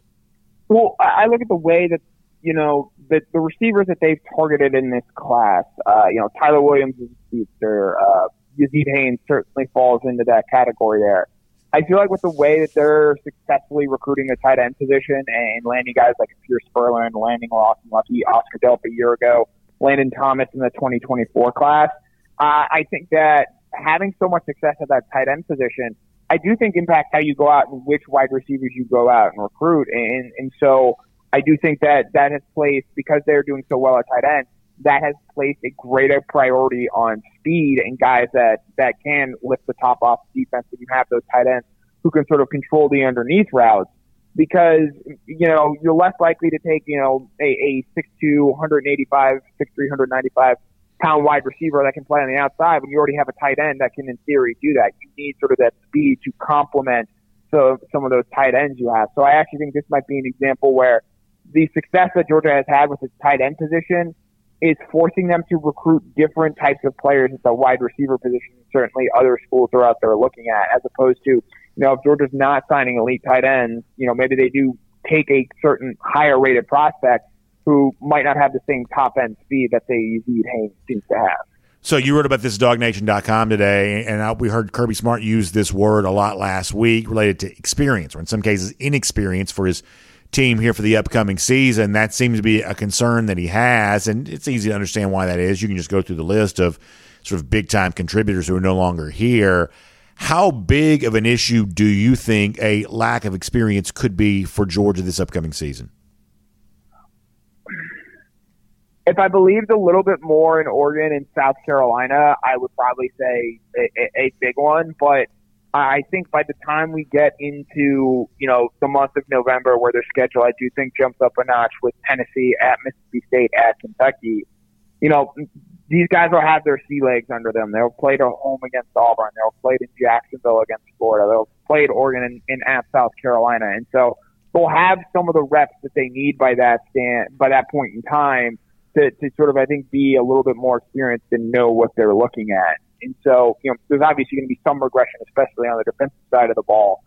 Well, I look at the way that you know, the, the receivers that they've targeted in this class, uh, you know, Tyler Williams is a speedster. Uh, Yazeed Haynes certainly falls into that category there. I feel like with the way that they're successfully recruiting the tight end position and landing guys like Pierce Spurlin, landing Lawson Luckie, Oscar Delp a year ago, Landen Thomas in the 2024 class, uh, I think that having so much success at that tight end position, I do think impacts how you go out and which wide receivers you go out and recruit. And, and so, I do think that that has placed, because they're doing so well at tight end, that has placed a greater priority on speed and guys that, that can lift the top off defense If you have those tight ends who can sort of control the underneath routes because, you know, you're less likely to take, you know, a, a 6'2", 185, 6'3", 195 pound wide receiver that can play on the outside when you already have a tight end that can in theory do that. You need sort of that speed to complement so, some of those tight ends you have. So I actually think this might be an example where the success that Georgia has had with its tight end position is forcing them to recruit different types of players at the wide receiver position. Certainly, other schools are out there looking at, as opposed to, you know, if Georgia's not signing elite tight ends, you know, maybe they do take a certain higher rated prospect who might not have the same top end speed that they Yazeed Haynes seems to have. So you wrote about this DawgNation.com today, and we heard Kirby Smart use this word a lot last week related to experience, or in some cases, inexperience for his team here for the upcoming season. That seems to be a concern that he has, and it's easy to understand why that is. You can just go through the list of sort of big time contributors who are no longer here. How big of an issue do you think a lack of experience could be for Georgia this upcoming season? If I believed a little bit more in Oregon and South Carolina, I would probably say a, a, big one. But I think by the time we get into, you know, the month of November where their schedule, I do think jumps up a notch with Tennessee at Mississippi State at Kentucky. You know, these guys will have their sea legs under them. They'll play at home against Auburn. They'll play in Jacksonville against Florida. They'll play at Oregon and, and at South Carolina. And so they'll have some of the reps that they need by that stand, by that point in time to, to sort of, I think, be a little bit more experienced and know what they're looking at. And so, you know, there's obviously going to be some regression, especially on the defensive side of the ball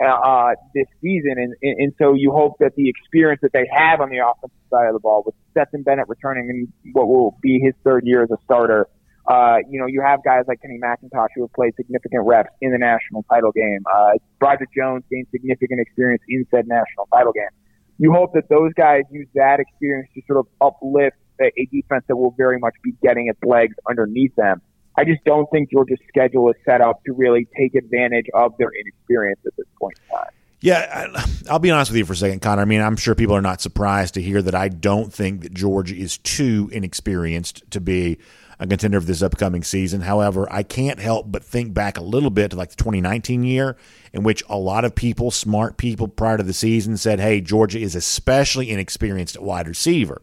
uh, this season. And, and, and so you hope that the experience that they have on the offensive side of the ball with Stetson Bennett returning in what will be his third year as a starter, uh, you know, you have guys like Kenny McIntosh who have played significant reps in the national title game. Uh, Broderick Jones gained significant experience in said national title game. You hope that those guys use that experience to sort of uplift a defense that will very much be getting its legs underneath them. I just don't think Georgia's schedule is set up to really take advantage of their inexperience at this point in time. Yeah, I'll be honest with you for a second, Connor. I mean, I'm sure people are not surprised to hear that I don't think that Georgia is too inexperienced to be a contender for this upcoming season. However, I can't help but think back a little bit to like the 2019 year, in which a lot of people, smart people prior to the season, said, hey, Georgia is especially inexperienced at wide receiver.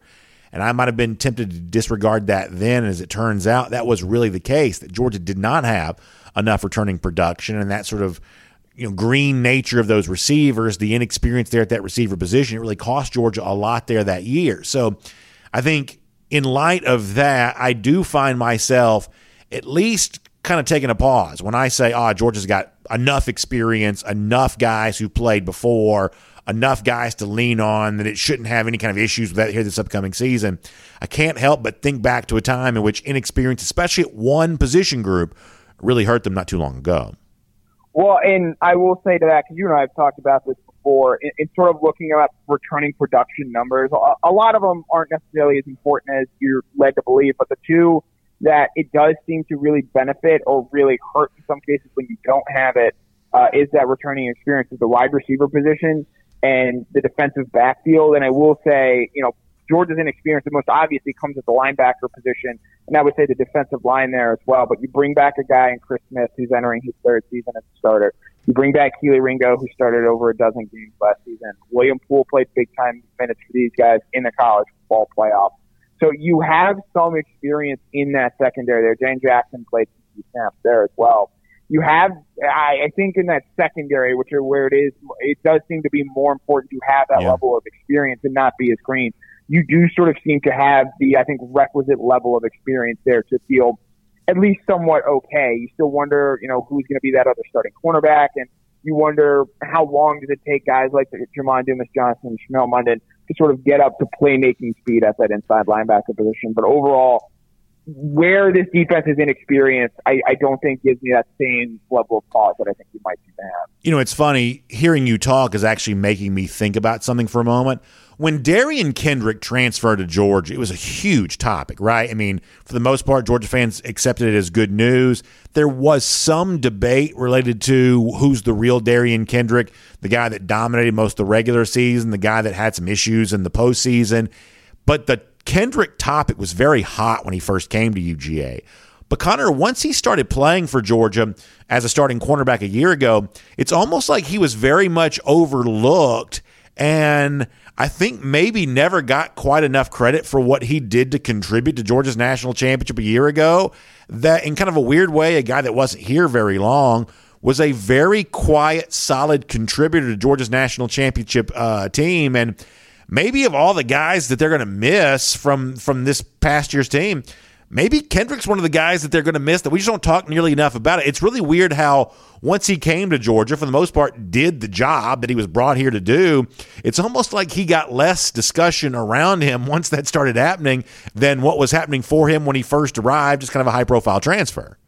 And I might have been tempted to disregard that then. As it turns out, that was really the case that Georgia did not have enough returning production and that sort of you know green nature of those receivers, the inexperience there at that receiver position, it really cost Georgia a lot there that year. So I think in light of that, I do find myself at least kind of taking a pause when I say, oh, Georgia's got enough experience, enough guys who played before, enough guys to lean on that it shouldn't have any kind of issues with that here this upcoming season. I can't help but think back to a time in which inexperience, especially at one position group, really hurt them not too long ago. Well, and I will say to that, because you and I have talked about this before, in, in, sort of looking at returning production numbers, a, a lot of them aren't necessarily as important as you're led to believe, but the two that it does seem to really benefit or really hurt in some cases when you don't have it uh, is that returning experience at the wide receiver position and the defensive backfield. And I will say, you know, Georgia's inexperience the most obviously comes at the linebacker position, and I would say the defensive line there as well. But you bring back a guy in Chris Smith who's entering his third season as a starter. You bring back Kelee Ringo, who started over a dozen games last season. William Poole played big time minutes for these guys in the college football playoff. So you have some experience in that secondary there. Dan Jackson played some snaps there as well. You have, I, I think, in that secondary, which are where it is, it does seem to be more important to have that yeah. level of experience and not be as green. You do sort of seem to have the, I think, requisite level of experience there to feel at least somewhat okay. You still wonder, you know, who's going to be that other starting cornerback, and you wonder how long does it take guys like Jamon Dumas Johnson and Smael Mondon to sort of get up to playmaking speed at that inside linebacker position. But overall, where this defense is inexperienced, I, I don't think gives me that same level of pause that I think you might have. You know, it's funny hearing you talk is actually making me think about something for a moment. When Derion Kendrick transferred to Georgia, it was a huge topic, right? I mean, for the most part, Georgia fans accepted it as good news. There was some debate related to who's the real Derion Kendrick, the guy that dominated most of the regular season, the guy that had some issues in the postseason. But the Kendrick topic was very hot when he first came to UGA. But Connor, once he started playing for Georgia as a starting cornerback a year ago, it's almost like he was very much overlooked and I think maybe never got quite enough credit for what he did to contribute to Georgia's national championship a year ago. That, in kind of a weird way, a guy that wasn't here very long was a very quiet, solid contributor to Georgia's national championship uh, team. And maybe of all the guys that they're going to miss from from this past year's team, maybe Kendrick's one of the guys that they're going to miss that we just don't talk nearly enough about it. It's really weird how once he came to Georgia, for the most part, did the job that he was brought here to do. It's almost like he got less discussion around him once that started happening than what was happening for him when he first arrived, just kind of a high profile transfer.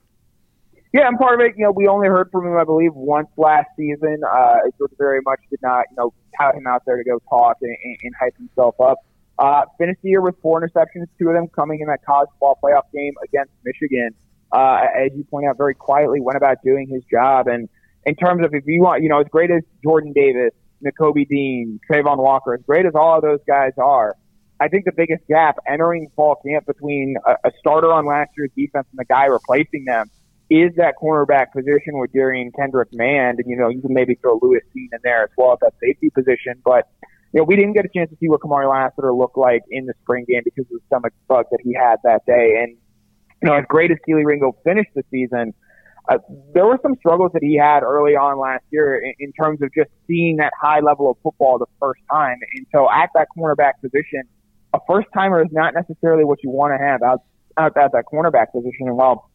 Yeah, and part of it, you know, we only heard from him, I believe, once last season. Uh, Georgia very much did not, you know, tout him out there to go talk and, and, and hype himself up. Uh, finished the year with four interceptions, two of them coming in that college ball playoff game against Michigan. Uh, as you point out, very quietly went about doing his job. And in terms of if you want, you know, as great as Jordan Davis, Nakobe Dean, Travon Walker, as great as all of those guys are, I think the biggest gap entering fall camp between a, a starter on last year's defense and the guy replacing them is that cornerback position with Derion Kendrick manned. And, you know, you can maybe throw Lewis Cine in there as well at that safety position. But you know, we didn't get a chance to see what Kamari Lassiter looked like in the spring game because of the stomach bug that he had that day. And, you know, as great as Kelee Ringo finished the season, uh, there were some struggles that he had early on last year in, in terms of just seeing that high level of football the first time. And so at that cornerback position, a first timer is not necessarily what you want to have out, out at that cornerback position. And while,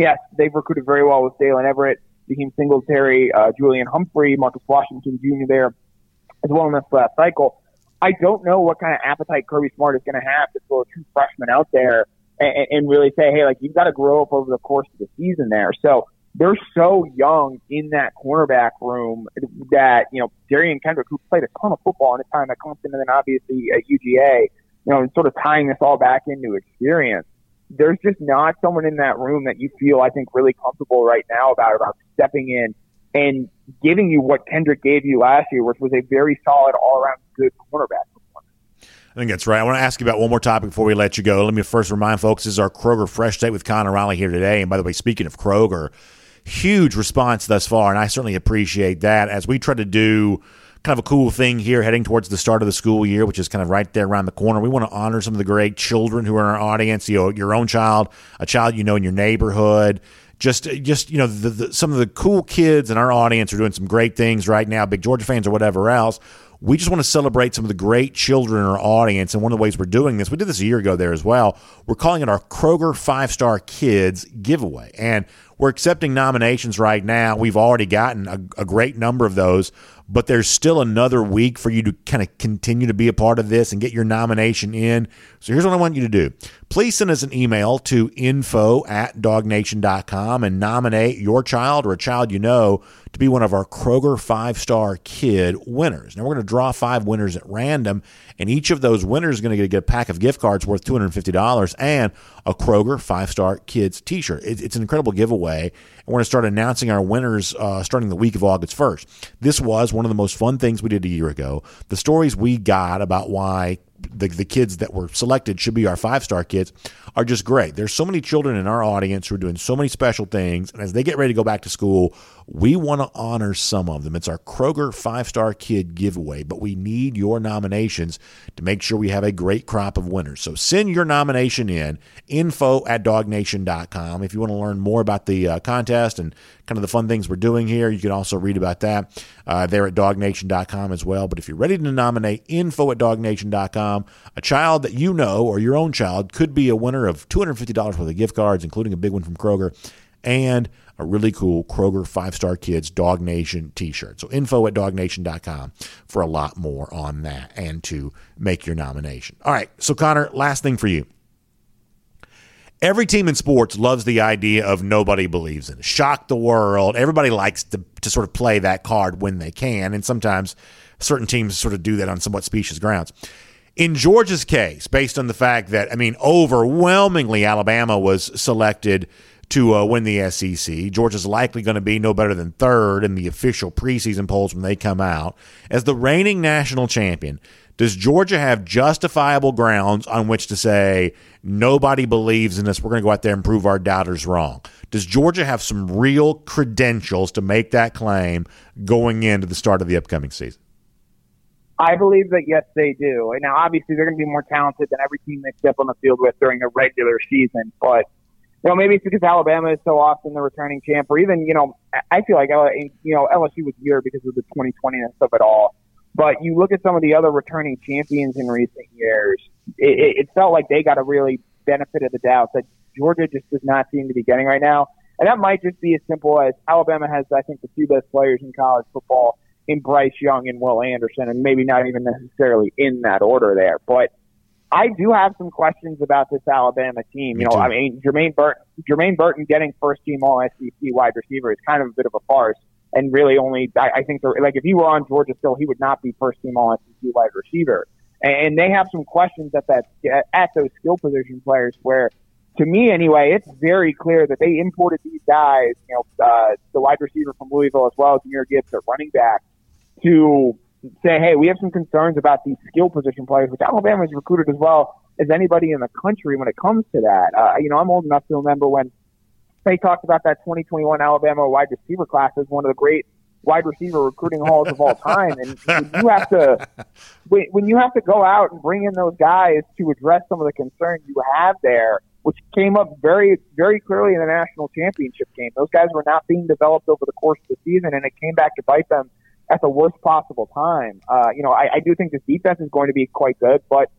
yes, they've recruited very well with Daylen Everette, Jaheim Singletary, uh, Julian Humphrey, Marcus Washington Jr. there as well in this last cycle. I don't know what kind of appetite Kirby Smart is going to have to throw a true freshman out there and, and really say, hey, like you've got to grow up over the course of the season there. So they're so young in that cornerback room that, you know, Derion Kendrick, who played a ton of football in his time at Clemson and then obviously at UGA, you know, and sort of tying this all back into experience. There's just not someone in that room that you feel, I think, really comfortable right now about about stepping in and giving you what Kendrick gave you last year, which was a very solid all around good cornerback. I think that's right. I want to ask you about one more topic before we let you go. Let me first remind folks this is our Kroger Fresh Take with Connor Riley here today. And by the way, speaking of Kroger, huge response thus far, and I certainly appreciate that as we try to do kind of a cool thing here heading towards the start of the school year, which is kind of right there around the corner. We want to honor some of the great children who are in our audience, you know, your own child, a child you know in your neighborhood, just just you know the, the, some of the cool kids in our audience are doing some great things right now big georgia fans or whatever else. We just want to celebrate some of the great children in our audience and one of the ways we're doing this we did this a year ago there as well we're calling it our kroger five star kids giveaway. And we're accepting nominations right now. We've already gotten a, a great number of those but there's still another week for you to kind of continue to be a part of this and get your nomination in. So here's what i want you to do please send us an email to info at dawgnation.com and nominate your child or a child you know to be one of our Kroger five star kid winners. Now, we're going to draw five winners at random, and each of those winners is going to get a pack of gift cards worth $250 and a Kroger five star kids t shirt. It's an incredible giveaway, and we're going to start announcing our winners uh, starting the week of August 1st. This was one of the most fun things we did a year ago. The stories we got about why the, the kids that were selected should be our five star kids are just great. There's so many children in our audience who are doing so many special things. And as they get ready to go back to school, we want to honor some of them. It's our Kroger five star kid giveaway, but we need your nominations to make sure we have a great crop of winners. So send your nomination in info at dawgnation.com. If you want to learn more about the uh, contest and kind of the fun things we're doing here, you can also read about that uh, there at dawgnation.com as well. But if you're ready to nominate, info at dawgnation.com. A child that you know or your own child could be a winner of $250 worth of gift cards, including a big one from Kroger and a really cool Kroger Five Star Kids DawgNation t shirt. So info at dawgnation.com for a lot more on that and to make your nomination. All right. So, Connor, last thing for you. Every team in sports loves the idea of nobody believes in it. Shock the world. Everybody likes to, to sort of play that card when they can. And sometimes certain teams sort of do that on somewhat specious grounds. In Georgia's case, based on the fact that, I mean, overwhelmingly Alabama was selected to uh, win the SEC. Georgia's likely going to be no better than third in the official preseason polls when they come out. As the reigning national champion, does Georgia have justifiable grounds on which to say, nobody believes in us? We're going to go out there and prove our doubters wrong? Does Georgia have some real credentials to make that claim going into the start of the upcoming season? I believe that yes, they do. And now, obviously, they're going to be more talented than every team they step on the field with during a regular season. But you know, maybe it's because Alabama is so often the returning champ, or even you know, I feel like you know LSU was here because of the 2020ness of it all. But you look at some of the other returning champions in recent years, it, it felt like they got a really benefit of the doubt that Georgia just does not seem to be getting right now. And that might just be as simple as Alabama has, I think, the two best players in college football in Bryce Young and Will Anderson, and maybe not even necessarily in that order there. But I do have some questions about this Alabama team. Me you know, too. I mean, Jermaine Burton, Jermaine Burton getting first team All SEC wide receiver is kind of a bit of a farce, and really only I, I think like if he were on Georgia still, he would not be first team All SEC wide receiver. And they have some questions at that at those skill position players where to me anyway, it's very clear that they imported these guys, you know, uh, the wide receiver from Louisville as well as Jahmyr Gibbs at running back to say, hey, we have some concerns about these skill position players, which Alabama has recruited as well as anybody in the country when it comes to that. Uh, you know, I'm old enough to remember when they talked about that 2021 Alabama wide receiver class as one of the great wide receiver recruiting hauls of all time. And when you have to, when you have to go out and bring in those guys to address some of the concerns you have there, which came up very, very clearly in the national championship game. Those guys were not being developed over the course of the season, and it came back to bite them at the worst possible time. Uh, you know, I, I do think this defense is going to be quite good, but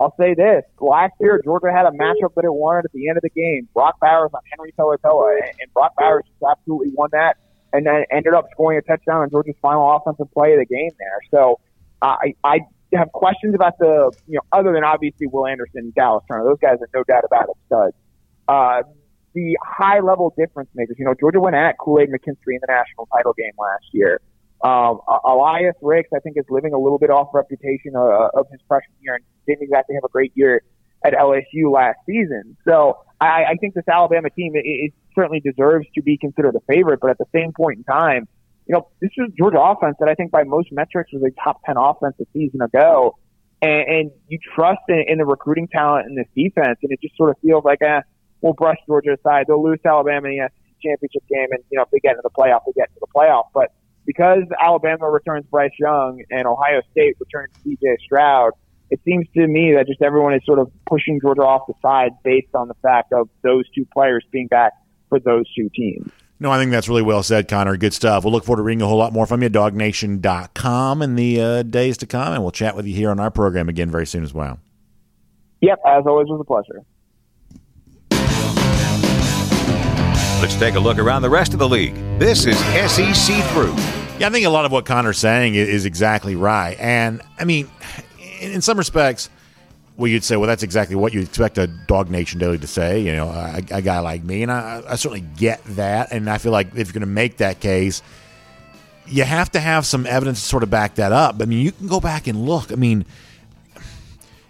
I'll say this: last year, Georgia had a matchup that it wanted at the end of the game. Brock Bowers on Henry To'oTo'o, and, Brock Bowers just absolutely won that, and then ended up scoring a touchdown in Georgia's final offensive play of the game there. So, uh, I I have questions about the you know other than obviously Will Anderson and Dallas Turner. Those guys are no doubt about it studs. Uh, the high level difference makers. You know, Georgia went at Kool Aid McKinstry in the national title game last year. Um, Elias Ricks, I think, is living a little bit off reputation uh, of his freshman year and didn't exactly have a great year at LSU last season. So I, I think this Alabama team it, it certainly deserves to be considered a favorite, but at the same point in time, you know, this is Georgia offense that I think by most metrics was a top 10 offense a season ago. And, and you trust in, in the recruiting talent in this defense, and it just sort of feels like, eh, we'll brush Georgia aside. They'll lose Alabama in the championship game, and, you know, if they get into the playoff, they get into the playoff. But because Alabama returns Bryce Young and Ohio State returns CJ Stroud, it seems to me that just everyone is sort of pushing Georgia off the side based on the fact of those two players being back for those two teams. No, I think that's really well said, Connor. Good stuff. We'll look forward to reading a whole lot more from you, dawgnation.com, in the uh, days to come, and we'll chat with you here on our program again very soon as well. Yep, as always, was a pleasure. Let's take a look around the rest of the league. This is SEC Through. Yeah, I think a lot of what Connor's saying is exactly right. And I mean, in some respects, well, you'd say, well, that's exactly what you expect a DawgNation Daily to say. You know, a, a guy like me, and I, I certainly get that. And I feel like if you're going to make that case, you have to have some evidence to sort of back that up. I mean, you can go back and look. I mean,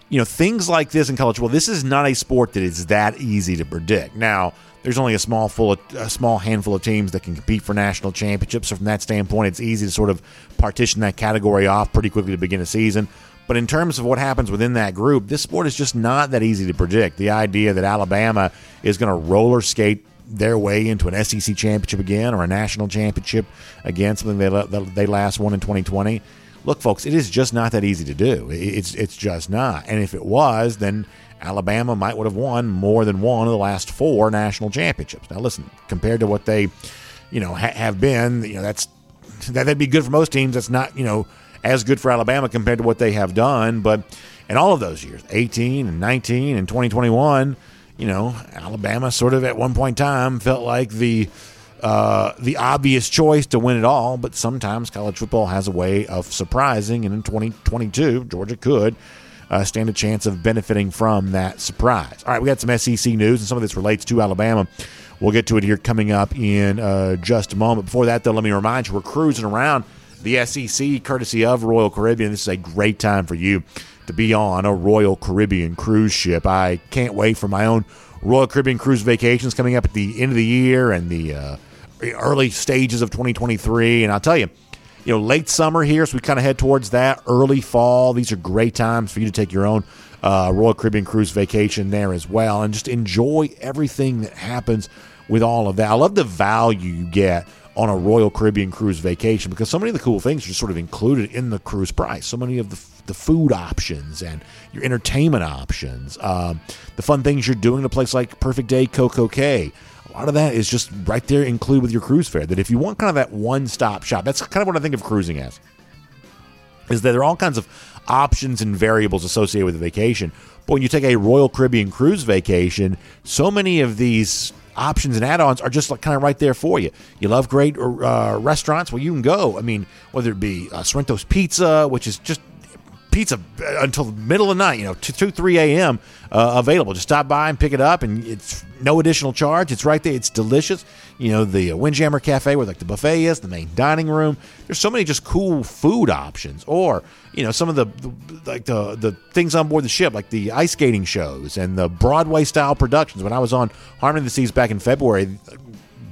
you know, things like this in college football. This is not a sport that is that easy to predict. Now, there's only a small full of, a small handful of teams that can compete for national championships. So from that standpoint, it's easy to sort of partition that category off pretty quickly to begin a season. But in terms of what happens within that group, this sport is just not that easy to predict. The idea that Alabama is going to roller skate their way into an SEC championship again or a national championship again, something they, they last won in 2020. Look, folks, it is just not that easy to do. It's it's just not. And if it was, then Alabama might would have won more than one of the last four national championships. Now, listen, compared to what they, you know, ha- have been, you know, that's that, that'd be good for most teams. That's not, you know, as good for Alabama compared to what they have done. But in all of those years, 18 and 19 and 2021, you know, Alabama sort of at one point in time felt like the uh, the obvious choice to win it all. But sometimes college football has a way of surprising, and in 2022, Georgia could. Uh, stand a chance of benefiting from that surprise. All right, we got some SEC news, and some of this relates to Alabama. We'll get to it here coming up in uh, just a moment. Before that, though, let me remind you we're cruising around the SEC, courtesy of Royal Caribbean. This is a great time for you to be on a Royal Caribbean cruise ship. I can't wait for my own Royal Caribbean cruise vacations coming up at the end of the year and the uh, early stages of 2023. And I'll tell you, you know, late summer here, so we kind of head towards that. Early fall, these are great times for you to take your own uh, Royal Caribbean cruise vacation there as well, and just enjoy everything that happens with all of that. I love the value you get on a Royal Caribbean cruise vacation because so many of the cool things are sort of included in the cruise price. So many of the, the food options and your entertainment options, um, the fun things you're doing in a place like Perfect Day CocoCay. A lot of that is just right there included with your cruise fare. That if you want kind of that one stop shop, that's kind of what I think of cruising as. Is that there are all kinds of options and variables associated with a vacation. But when you take a Royal Caribbean cruise vacation, so many of these options and add-ons are just like kind of right there for you. You love great uh, restaurants, well, you can go. I mean, whether it be uh, Sorrento's Pizza, which is just pizza until the middle of the night, you know, 2, 2 3 a.m. Uh, available. Just stop by and pick it up, and it's no additional charge. It's right there. It's delicious. You know, the uh, Windjammer Cafe where like the buffet is, the main dining room. There's so many just cool food options. Or, you know, some of the, the like the, the things on board the ship, like the ice skating shows and the Broadway style productions. When I was on Harmony of the Seas back in February,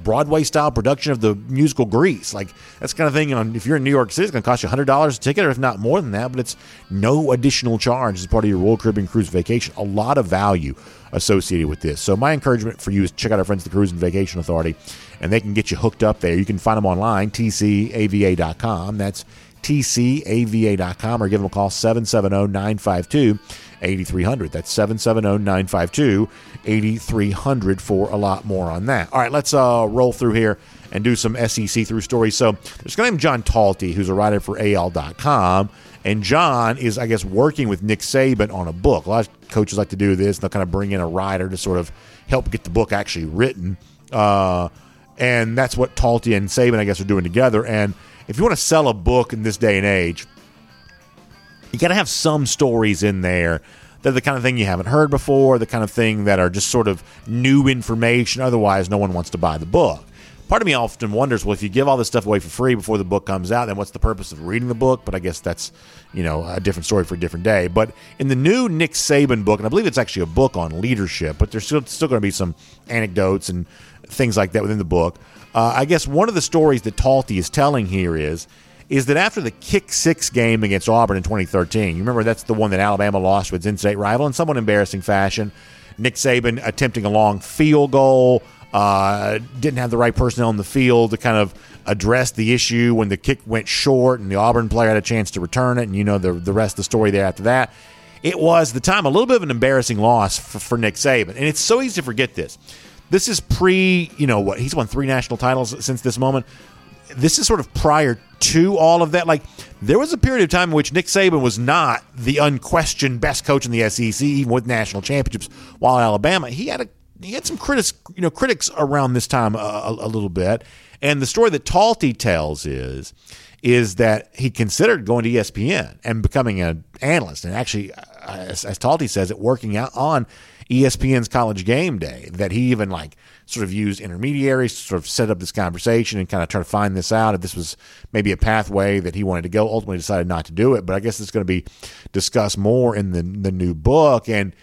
Broadway style production of the musical Grease. Like that's kind of thing. Know, if you're in New York City, it's going to cost you hundred dollars a ticket, or if not more than that. But it's no additional charge as part of your Royal Caribbean cruise vacation. A lot of value associated with this. So my encouragement for you is check out our friends at the Cruise and Vacation Authority, and they can get you hooked up there. You can find them online, tcava.com. That's tcava.com, or give them a call 770 952 8300. That's 770 952 8300 for a lot more on that. All right, let's uh, roll through here and do some SEC through stories. So there's a guy named John Talty who's a writer for AL.com. And John is, I guess, working with Nick Saban on a book. A lot of coaches like to do this. They'll kind of bring in a writer to sort of help get the book actually written. Uh, and that's what Talty and Saban, I guess, are doing together. And if you want to sell a book in this day and age, you got to have some stories in there that are the kind of thing you haven't heard before, the kind of thing that are just sort of new information. Otherwise, no one wants to buy the book. Part of me often wonders, well, if you give all this stuff away for free before the book comes out, then what's the purpose of reading the book? But I guess that's, you know, a different story for a different day. But in the new Nick Saban book, and I believe it's actually a book on leadership, but there's still, still going to be some anecdotes and things like that within the book. Uh, I guess one of the stories that Talty is telling here is is that after the kick six game against Auburn in 2013, you remember that's the one that Alabama lost to its in-state rival in somewhat embarrassing fashion. Nick Saban attempting a long field goal, uh, didn't have the right personnel in the field to kind of address the issue when the kick went short and the Auburn player had a chance to return it, and you know the the rest of the story there after that. It was the time a little bit of an embarrassing loss for, for Nick Saban, and it's so easy to forget this. This is pre, you know what? He's won three national titles since this moment this is sort of prior to all of that. Like there was a period of time in which Nick Saban was not the unquestioned best coach in the SEC, even with national championships. While Alabama, he had a he had some critics, you know, critics around this time a, a, little bit. And the story that Talty tells is is that he considered going to ESPN and becoming an analyst. And actually, Uh, as, as Talty says it, working out on ESPN's College Game Day. That he even like sort of used intermediaries to sort of set up this conversation and kind of try to find this out. If this was maybe a pathway that he wanted to go, ultimately decided not to do it. But I guess it's going to be discussed more in the the new book and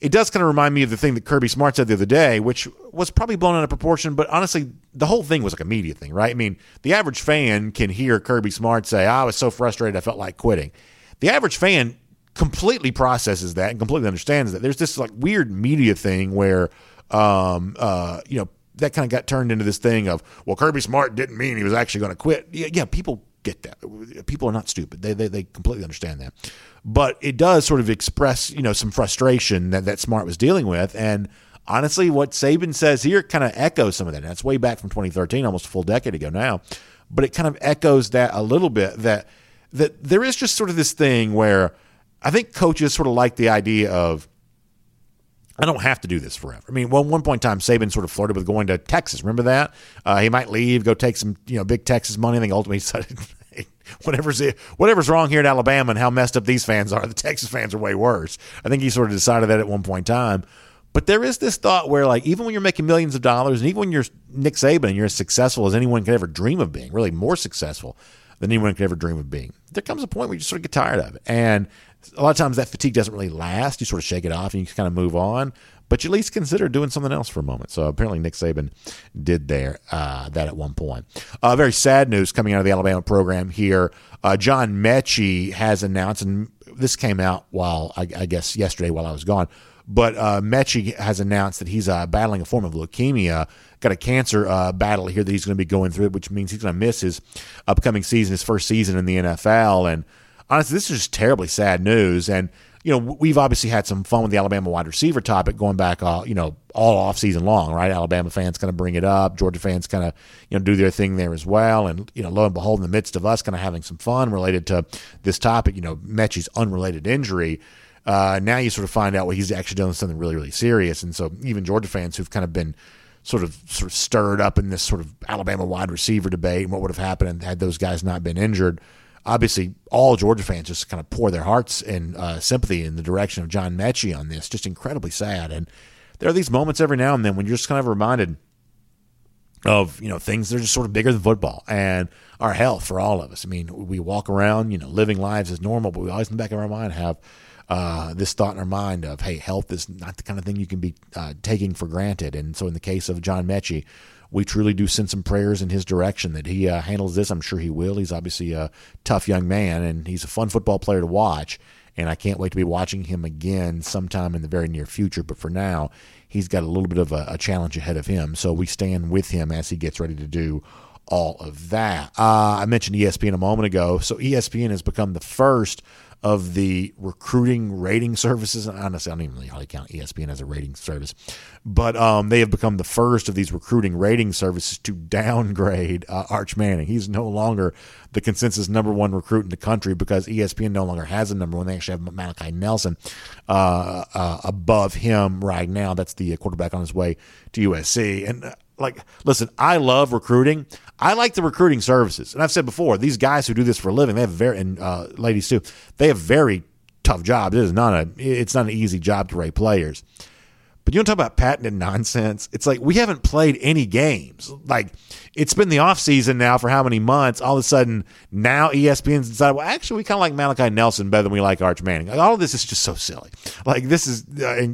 it does kind of remind me of the thing that Kirby Smart said the other day, which was probably blown out of proportion, but honestly, the whole thing was like a media thing, right? I mean, the average fan can hear Kirby Smart say, oh, I was so frustrated, I felt like quitting. The average fan completely processes that and completely understands that. There's this like weird media thing where, um, uh, you know, that kind of got turned into this thing of, well, Kirby Smart didn't mean he was actually going to quit. Yeah, yeah, people get that. People are not stupid. They, they, they completely understand that but it does sort of express you know some frustration that that Smart was dealing with, and honestly, what Saban says here kind of echoes some of that. That's way back from 2013, almost a full decade ago now, but it kind of echoes that a little bit. That that there is just sort of this thing where I think coaches sort of like the idea of I don't have to do this forever. I mean, well, one point in time, Saban sort of flirted with going to Texas. Remember that? Uh, he might leave, go take some, you know, big Texas money. I think ultimately he decided whatever's whatever's wrong here in Alabama and how messed up these fans are, the Texas fans are way worse. I think he sort of decided that at one point in time. But there is this thought where, like, even when you're making millions of dollars, and even when you're Nick Saban and you're as successful as anyone could ever dream of being, really more successful than anyone could ever dream of being, there comes a point where you just sort of get tired of it. And a lot of times that fatigue doesn't really last. You sort of shake it off and you kind of move on but you at least consider doing something else for a moment. So apparently Nick Saban did there uh, that at one point. Uh, very sad news coming out of the Alabama program here. Uh, John Metchie has announced, and this came out while I, I guess yesterday while I was gone. But uh, Metchie has announced that he's uh, battling a form of leukemia, got a cancer uh, battle here that he's going to be going through, which means he's going to miss his upcoming season, his first season in the NFL. And honestly, this is just terribly sad news. And you know, we've obviously had some fun with the Alabama wide receiver topic going back, uh, you know, all off season long, right? Alabama fans kind of bring it up. Georgia fans kind of, you know, do their thing there as well. And, you know, lo and behold, in the midst of us kind of having some fun related to this topic, you know, Metchie's unrelated injury, uh, now you sort of find out what well, he's actually done something really, really serious. And so even Georgia fans who've kind of been sort of sort of stirred up in this sort of Alabama wide receiver debate and what would have happened had those guys not been injured – obviously all Georgia fans just kind of pour their hearts and uh, sympathy in the direction of John Metchie on this. Just incredibly sad. And there are these moments every now and then when you're just kind of reminded of you know things that are just sort of bigger than football and our health for all of us. I mean, we walk around, you know, living lives as normal, but we always in the back of our mind have uh, this thought in our mind of, hey, health is not the kind of thing you can be uh, taking for granted. And so, in the case of John Metchie, we truly do send some prayers in his direction that he uh, handles this. I'm sure he will. He's obviously a tough young man, and he's a fun football player to watch. And I can't wait to be watching him again sometime in the very near future. But for now, he's got a little bit of a, a challenge ahead of him. So we stand with him as he gets ready to do all of that. Uh, I mentioned ESPN a moment ago. So ESPN has become the first of the recruiting rating services. Honestly, I don't even really hardly count ESPN as a rating service, but um, they have become the first of these recruiting rating services to downgrade uh, Arch Manning. He's no longer the consensus number one recruit in the country because ESPN no longer has a number one. They actually have Malachi Nelson uh, uh, above him right now. That's the quarterback on his way to USC. And uh, like, listen, I love recruiting. I like the recruiting services, and I've said before, these guys who do this for a living, they have very and uh, ladies too, they have very tough jobs. It is not a, it's not an easy job to rate players. But you don't talk about patented nonsense. It's like we haven't played any games. Like it's been the off season now for how many months? All of a sudden now ESPN's decided, well, actually we kind of like Malachi Nelson better than we like Arch Manning. Like, all of this is just so silly. Like this is. Uh,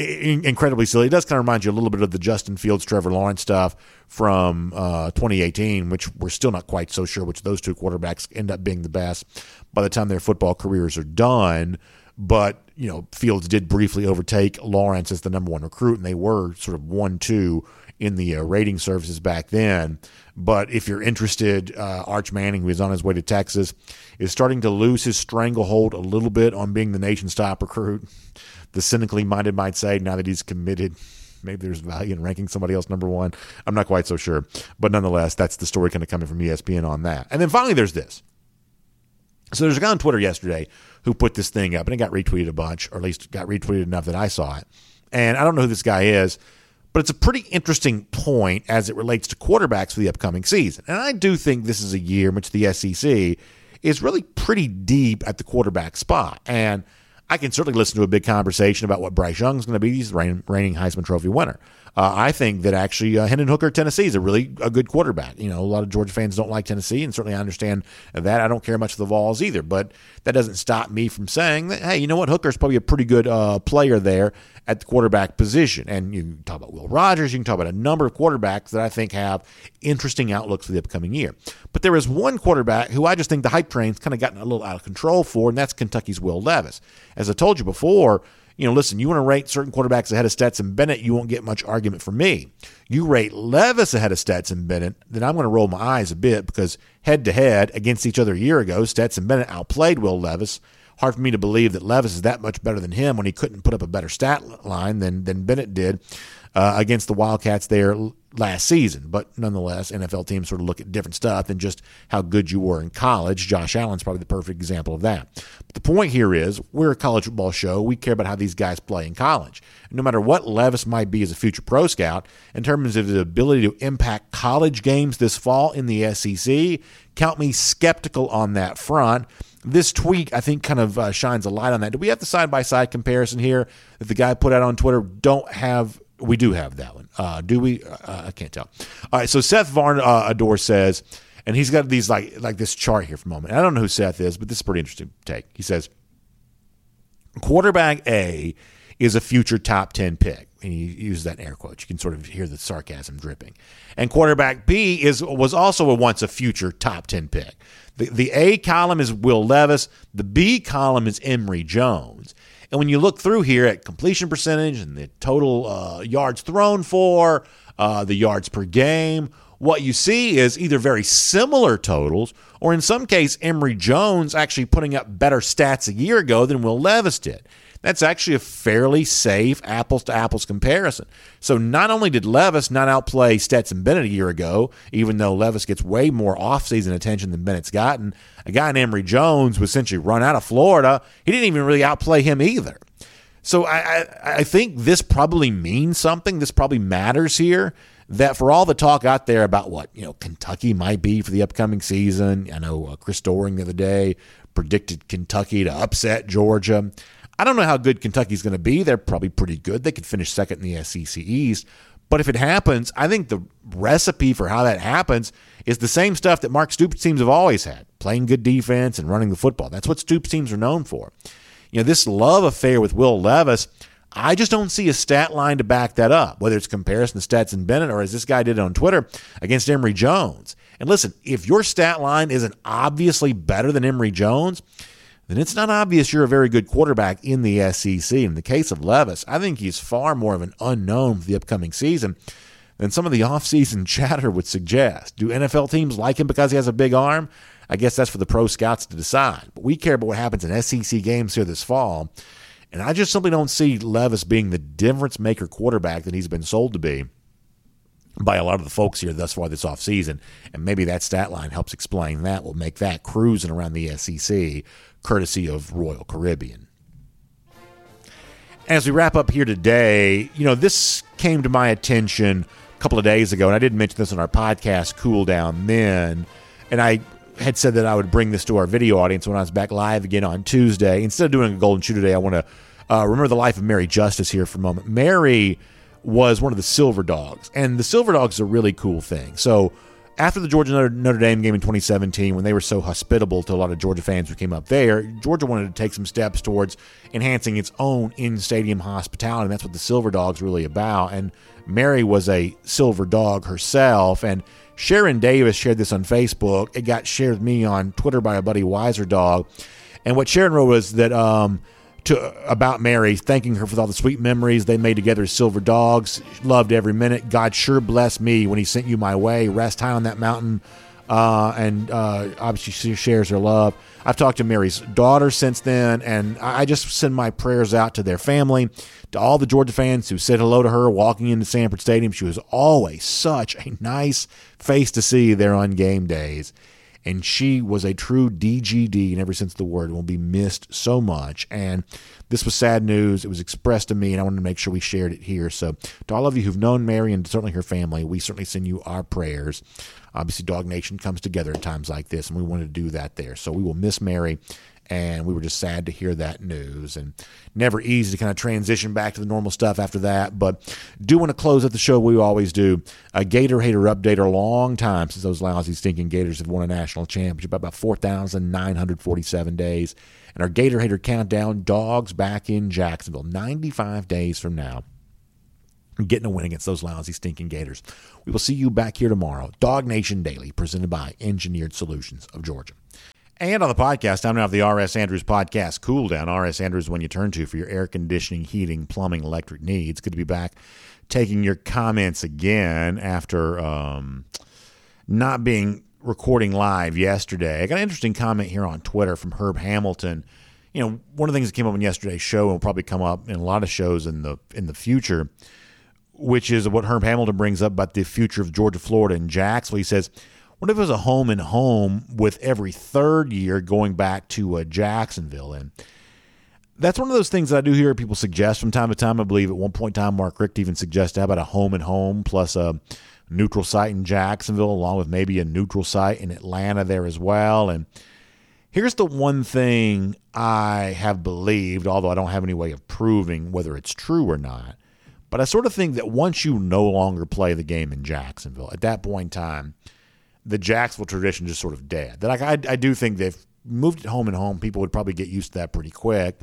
incredibly silly. It does kind of remind you a little bit of the Justin Fields, Trevor Lawrence stuff from uh, 2018, which we're still not quite so sure which those two quarterbacks end up being the best by the time their football careers are done. But you know, Fields did briefly overtake Lawrence as the number one recruit, and they were sort of one-two in the uh, rating services back then. But if you're interested, uh, Arch Manning, who is on his way to Texas, is starting to lose his stranglehold a little bit on being the nation's top recruit the cynically minded might say now that he's committed maybe there's value in ranking somebody else number one. I'm not quite so sure. But nonetheless, that's the story kind of coming from ESPN on that. And then finally, there's this. So there's a guy on Twitter yesterday who put this thing up, and it got retweeted a bunch, or at least got retweeted enough that I saw it. And I don't know who this guy is, but it's a pretty interesting point as it relates to quarterbacks for the upcoming season. And I do think this is a year in which the SEC is really pretty deep at the quarterback spot. And – I can certainly listen to a big conversation about what Bryce Young is going to be. He's reigning Heisman Trophy winner. Uh, I think that actually uh, Hendon Hooker, Tennessee, is a really a good quarterback. You know, a lot of Georgia fans don't like Tennessee, and certainly I understand that. I don't care much for the Vols either, but that doesn't stop me from saying that, hey, you know what? Hooker's probably a pretty good uh, player there at the quarterback position. And you can talk about Will Rogers, you can talk about a number of quarterbacks that I think have interesting outlooks for the upcoming year. But there is one quarterback who I just think the hype train's kind of gotten a little out of control for, and that's Kentucky's Will Levis. As I told you before, you know, listen, you want to rate certain quarterbacks ahead of Stetson Bennett, you won't get much argument from me. You rate Levis ahead of Stetson Bennett, then I'm going to roll my eyes a bit because head to head against each other a year ago, Stetson Bennett outplayed Will Levis. Hard for me to believe that Levis is that much better than him when he couldn't put up a better stat line than than Bennett did uh, against the Wildcats there last season. But nonetheless, NFL teams sort of look at different stuff than just how good you were in college. Josh Allen's probably the perfect example of that. But the point here is we're a college football show. We care about how these guys play in college. And no matter what Levis might be as a future pro scout, in terms of his ability to impact college games this fall in the SEC, count me skeptical on that front this tweet, I think, kind of uh, shines a light on that. Do we have the side by side comparison here that the guy put out on Twitter? Don't have we do have that one. Uh, do we? Uh, I can't tell. All right. So Seth Varn uh, Adore says, and he's got these like like this chart here for a moment. I don't know who Seth is, but this is pretty interesting take. He says, quarterback A is a future top ten pick. And he uses that in air quotes. You can sort of hear the sarcasm dripping. And quarterback B is was also a once a future top ten pick. The, the A column is Will Levis. The B column is Emory Jones. And when you look through here at completion percentage and the total uh, yards thrown for, uh, the yards per game, what you see is either very similar totals, or in some case, Emory Jones actually putting up better stats a year ago than Will Levis did. That's actually a fairly safe apples to apples comparison. So not only did Levis not outplay Stetson Bennett a year ago, even though Levis gets way more offseason attention than Bennett's gotten, a guy named Emory Jones was essentially run out of Florida. He didn't even really outplay him either. So I, I, I think this probably means something. This probably matters here. That for all the talk out there about what you know Kentucky might be for the upcoming season, I know uh, Chris Doering the other day predicted Kentucky to upset Georgia. I don't know how good Kentucky's going to be. They're probably pretty good. They could finish second in the SEC East. But if it happens, I think the recipe for how that happens is the same stuff that Mark Stoops teams have always had playing good defense and running the football. That's what Stoops teams are known for. You know, this love affair with Will Levis, I just don't see a stat line to back that up, whether it's comparison to Stetson Bennett or as this guy did on Twitter against Emory Jones. And listen, if your stat line isn't obviously better than Emory Jones, then it's not obvious you're a very good quarterback in the SEC. In the case of Levis, I think he's far more of an unknown for the upcoming season than some of the offseason chatter would suggest. Do NFL teams like him because he has a big arm? I guess that's for the pro scouts to decide. But we care about what happens in SEC games here this fall. And I just simply don't see Levis being the difference maker quarterback that he's been sold to be by a lot of the folks here thus far this offseason. And maybe that stat line helps explain that. Will make that cruising around the SEC courtesy of Royal Caribbean. As we wrap up here today, you know, this came to my attention a couple of days ago, and I didn't mention this on our podcast, Cool Down Men. And I had said that I would bring this to our video audience when I was back live again on Tuesday. Instead of doing a golden shoe today, I want to uh, remember the life of Mary Justice here for a moment. Mary was one of the Silver Dogs, and the Silver Dogs is a really cool thing. So, after the Georgia Notre Dame game in 2017, when they were so hospitable to a lot of Georgia fans who came up there, Georgia wanted to take some steps towards enhancing its own in stadium hospitality. And that's what the Silver Dog's really about. And Mary was a Silver Dog herself. And Sharon Davis shared this on Facebook. It got shared with me on Twitter by a buddy, Wiser Dog. And what Sharon wrote was that um, to about Mary, thanking her for all the sweet memories they made together as silver dogs. Loved every minute. God sure blessed me when He sent you my way. Rest high on that mountain. Uh, and uh, obviously, she shares her love. I've talked to Mary's daughter since then, and I just send my prayers out to their family, to all the Georgia fans who said hello to her walking into Sanford Stadium. She was always such a nice face to see there on game days and she was a true DGD in every of the word will be missed so much. And this was sad news. It was expressed to me, and I wanted to make sure we shared it here. So, to all of you who've known Mary and certainly her family, we certainly send you our prayers. Obviously, DawgNation comes together in times like this, and we wanted to do that there. So, we will miss Mary and we were just sad to hear that news. And never easy to kind of transition back to the normal stuff after that but do want to close up the show we always do. A gator hater update a long time since those lousy stinking gators have won a national championship about 4947 days. And our gator hater countdown dogs back in jacksonville 95 days from now getting a win against those lousy stinking gators. We will see you back here tomorrow. DawgNation daily presented by engineered solutions of georgia and on the podcast, I'm now the RS Andrews podcast, Cool Down. RS Andrews, when you turn to for your air conditioning, heating, plumbing, electric needs. Good to be back taking your comments again after um, not being recording live yesterday. I got an interesting comment here on Twitter from Herb Hamilton. You know, one of the things that came up in yesterday's show and will probably come up in a lot of shows in the in the future, which is what Herb Hamilton brings up about the future of Georgia, Florida, and Jacksonville. He says what if it was a home and home with every third year going back to uh, Jacksonville? And that's one of those things that I do hear people suggest from time to time. I believe at one point in time, Mark Richt even suggested about a home and home plus a neutral site in Jacksonville, along with maybe a neutral site in Atlanta there as well. And here's the one thing I have believed, although I don't have any way of proving whether it's true or not. But I sort of think that once you no longer play the game in Jacksonville, at that point in time, the Jacksonville tradition just sort of dead. That like I, I do think they've moved it home and home. People would probably get used to that pretty quick.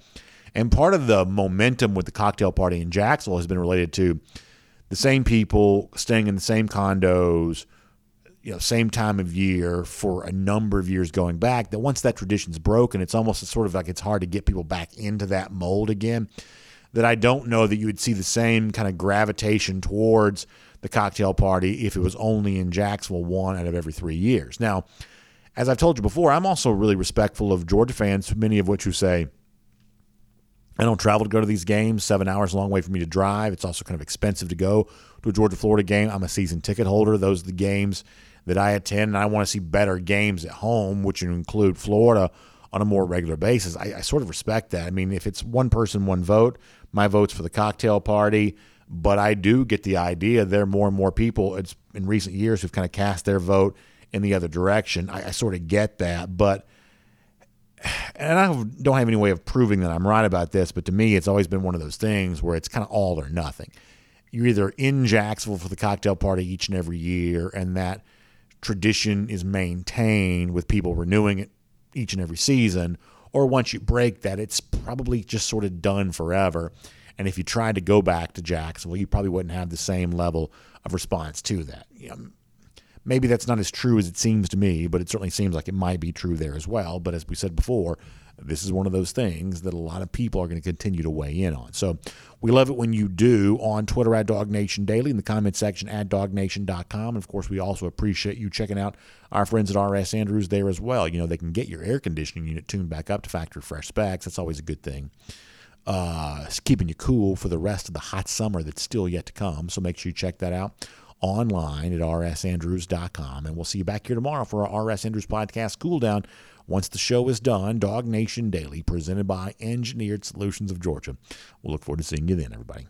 And part of the momentum with the cocktail party in Jacksonville has been related to the same people staying in the same condos, you know, same time of year for a number of years going back. That once that tradition's broken, it's almost sort of like it's hard to get people back into that mold again. That I don't know that you would see the same kind of gravitation towards the cocktail party if it was only in Jacksonville one out of every three years. Now, as I've told you before, I'm also really respectful of Georgia fans, many of which who say, I don't travel to go to these games. Seven hours a long way for me to drive. It's also kind of expensive to go to a Georgia Florida game. I'm a season ticket holder. Those are the games that I attend, and I want to see better games at home, which include Florida on a more regular basis. I, I sort of respect that. I mean, if it's one person, one vote, my vote's for the cocktail party. But I do get the idea there are more and more people it's in recent years who've kind of cast their vote in the other direction. I, I sort of get that, but and I don't have any way of proving that I'm right about this, but to me, it's always been one of those things where it's kind of all or nothing. You're either in Jacksonville for the cocktail party each and every year, and that tradition is maintained with people renewing it each and every season, or once you break that, it's probably just sort of done forever. And if you tried to go back to Jacksonville, you probably wouldn't have the same level of response to that. You know, maybe that's not as true as it seems to me, but it certainly seems like it might be true there as well. But as we said before, this is one of those things that a lot of people are going to continue to weigh in on. So we love it when you do on Twitter at DawgNation Daily, in the comment section at dawgnation.com. And of course, we also appreciate you checking out our friends at RS Andrews there as well. You know, they can get your air conditioning unit tuned back up to factory fresh specs. That's always a good thing uh, keeping you cool for the rest of the hot summer that's still yet to come. So make sure you check that out online at rsandrews.com. And we'll see you back here tomorrow for our RS Andrews podcast cool down. Once the show is done, DawgNation Daily, presented by Engineered Solutions of Georgia. We'll look forward to seeing you then, everybody.